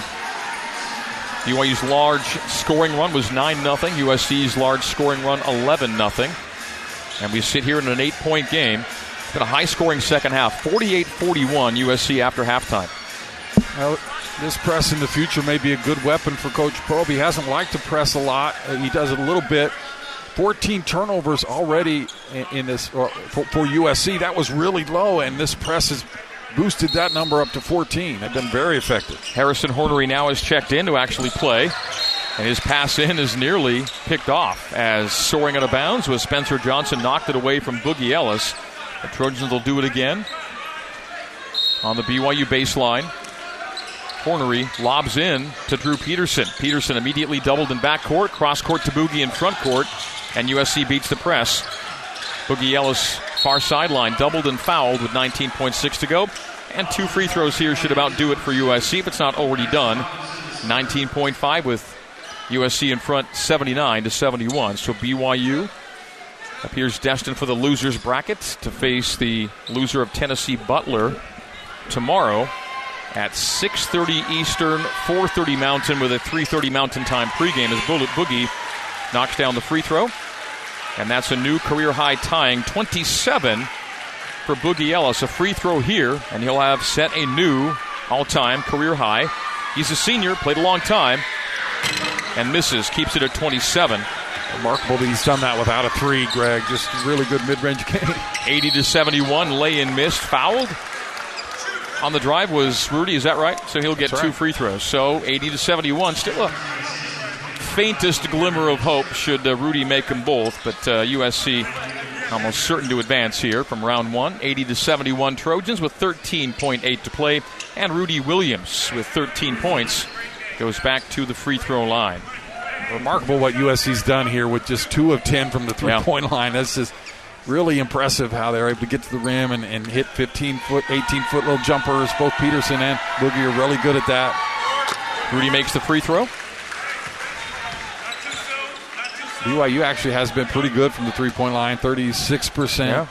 BYU's large scoring run was 9 0. USC's large scoring run 11 0. And we sit here in an eight point game. Been a high scoring second half 48 41 USC after halftime. Well, this press in the future may be a good weapon for Coach Pope. He hasn't liked to press a lot. He does it a little bit. 14 turnovers already in, in this uh, for, for USC. That was really low, and this press has boosted that number up to 14. They've been very effective. Harrison Hornery now has checked in to actually play. And his pass in is nearly picked off as soaring out of bounds with Spencer Johnson knocked it away from Boogie Ellis. The Trojans will do it again on the BYU baseline. Hornery lobs in to Drew Peterson. Peterson immediately doubled in backcourt, cross court to Boogie in front court, and USC beats the press. Boogie Ellis far sideline doubled and fouled with 19.6 to go. And two free throws here should about do it for USC if it's not already done. 19.5 with USC in front 79 to 71. So BYU appears destined for the losers bracket to face the loser of Tennessee Butler tomorrow at 6:30 Eastern, 4:30 Mountain with a 3:30 Mountain time pregame as Bullet Boogie knocks down the free throw. And that's a new career high tying 27 for Boogie Ellis. A free throw here, and he'll have set a new all time career high. He's a senior, played a long time, and misses, keeps it at 27. Remarkable that he's done that without a three, Greg. Just really good mid range game. 80 to 71, lay in missed, fouled. on the drive was Rudi. Is that right? So he'll get That's two right. free throws. So 80 to 71. Still a faintest glimmer of hope should uh, Rudi make them both, but uh, USC almost certain to advance here from round one. 80 to 71 Trojans with 13.8 to play, and Rudi Williams with 13 points goes back to the free throw line. Remarkable what USC's done here with just two of 10 from the three Yeah. point line. That's just really impressive how they're able to get to the rim and, and hit 15 foot, 18 foot little jumpers. Both Peterson and Boogie are really good at that. Rudi makes the free throw. BYU actually has been pretty good from the three point line, 36%.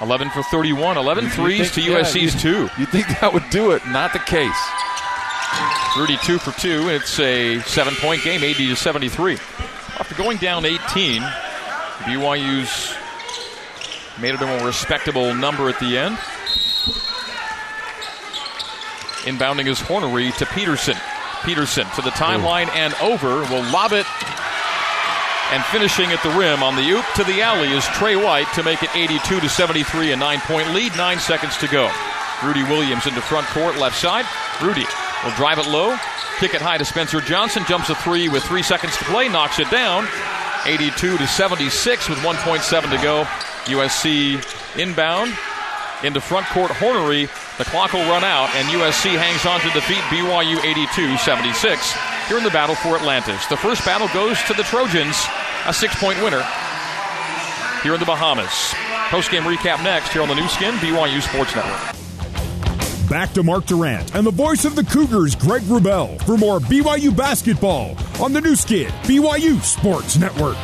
11 for 31, 11 You threes think- to yeah, USC's you- two. You think that would do it? Not the case. Rudi two for two. It's a seven point game, 80 to 73. After going down 18, BYU's made it a more respectable number at the end. Inbounding is Hornery to Peterson. Peterson to the timeline and over. Will lob it. And finishing at the rim on the oop to the alley is Trey White to make it 82 to 73, a nine point lead, nine seconds to go. Rudi Williams into front court, left side. Rudi will drive it low, kick it high to Spencer Johnson, jumps a three with three seconds to play, knocks it down. 82 to 76 with 1.7 to go. USC inbound into front court Hornery. The clock will run out, and USC hangs on to defeat BYU 82 76 here in the battle for Atlantis. The first battle goes to the Trojans, a six point winner here in the Bahamas. Post game recap next here on the Nu Skin, BYU Sports Network. Back to Mark Durrant and the voice of the Cougars, Greg Wrubell, for more BYU basketball on the Nu Skin, BYU Sports Network.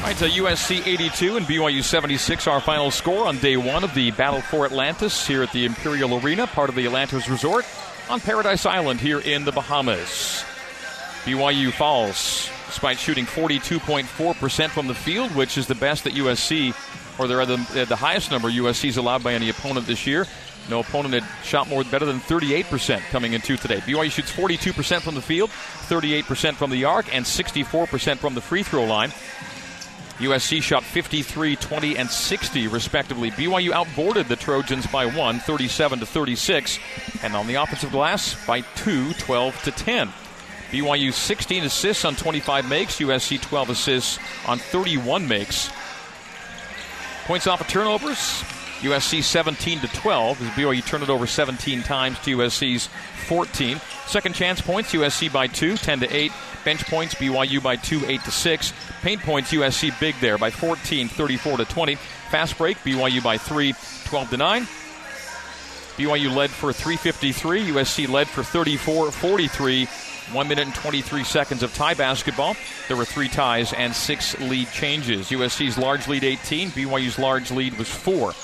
All right, so USC 82 and BYU 76, our final score on day one of the Battle for Atlantis here at the Imperial Arena, part of the Atlantis Resort on Paradise Island here in the Bahamas. BYU falls despite shooting 42.4% from the field, which is the best that USC, or they're the, the highest number USC's allowed by any opponent this year. No opponent had shot more better than 38% coming into today. BYU shoots 42% from the field, 38% from the arc, and 64% from the free throw line. USC shot 53, 20, and 60 respectively. BYU outboarded the Trojans by one, 37 to 36, and on the offensive glass by two, 12 to 10. BYU 16 assists on 25 makes, USC 12 assists on 31 makes. Points off of turnovers, USC 17 to 12 as BYU turned it over 17 times to USC's 14. Second chance points, USC by 2, 10 to 8. Bench points, BYU by 2, 8 to 6. Paint points, USC big there by 14, 34 to 20. Fast break, BYU by 3, 12 to 9. BYU led for 353. USC led for 34 43. One minute and 23 seconds of tie basketball. There were three ties and six lead changes. USC's large lead 18. BYU's large lead was four.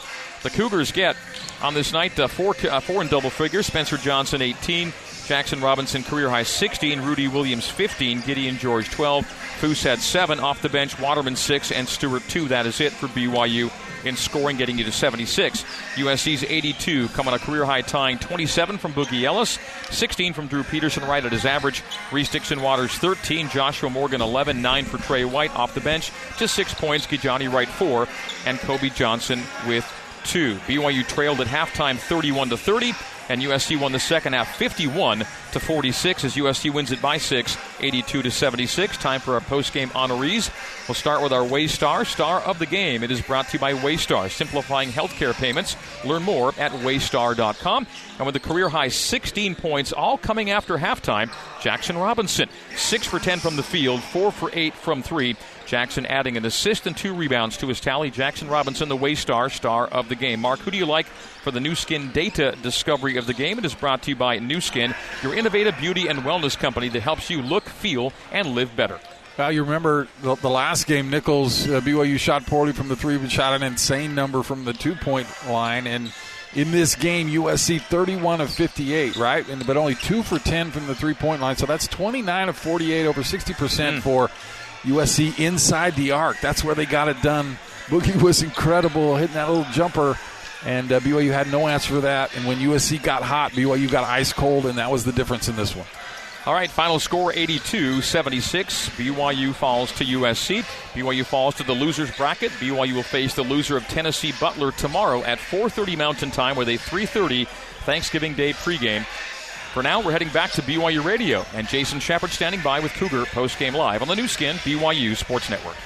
The Cougars get on this night uh, four, uh, four in double figures. Spencer Johnson 18. Jaxson Robinson career high 16. Rudi Williams 15. Gideon George 12. Foose had seven off the bench. Waterman six and Stewart two. That is it for BYU in scoring, getting you to 76. USC's 82 come on a career high tying 27 from Boogie Ellis, 16 from Drew Peterson right at his average. Reese Dixon Waters 13, Joshua Morgan 11, 9 for Trey White off the bench, just six points. Kijani Wright four, and Kobe Johnson with two. BYU trailed at halftime 31 to 30. And USC won the second half 51 to 46 as USC wins it by 6, 82 to 76. Time for our post-game honorees. We'll start with our Waystar star of the game. It is brought to you by Waystar, simplifying healthcare payments. Learn more at waystar.com. And with a career high 16 points, all coming after halftime, Jaxson Robinson, 6 for 10 from the field, 4 for 8 from 3. Jaxson adding an assist and two rebounds to his tally. Jaxson Robinson, the Waystar star star of the game. Mark, who do you like for the Nu Skin data discovery of the game? It is brought to you by Nu Skin, your innovative beauty and wellness company that helps you look, feel, and live better. Well, you remember the, the last game, Nicholls, uh, BYU shot poorly from the three, but shot an insane number from the two point line. And in this game, USC 31 of 58, right? And, but only two for 10 from the three point line. So that's 29 of 48, over 60% for USC inside the arc. That's where they got it done. Boogie was incredible, hitting that little jumper. And uh, BYU had no answer for that. And when USC got hot, BYU got ice cold, and that was the difference in this one. All right, final score 82 76. BYU falls to USC. BYU falls to the losers bracket. BYU will face the loser of Tennessee Butler tomorrow at 4:30 Mountain Time with a 3:30 Thanksgiving Day pregame. For now, we're heading back to BYU Radio and Jason Shepard standing by with Cougar post game live on the Nu Skin BYU Sports Network.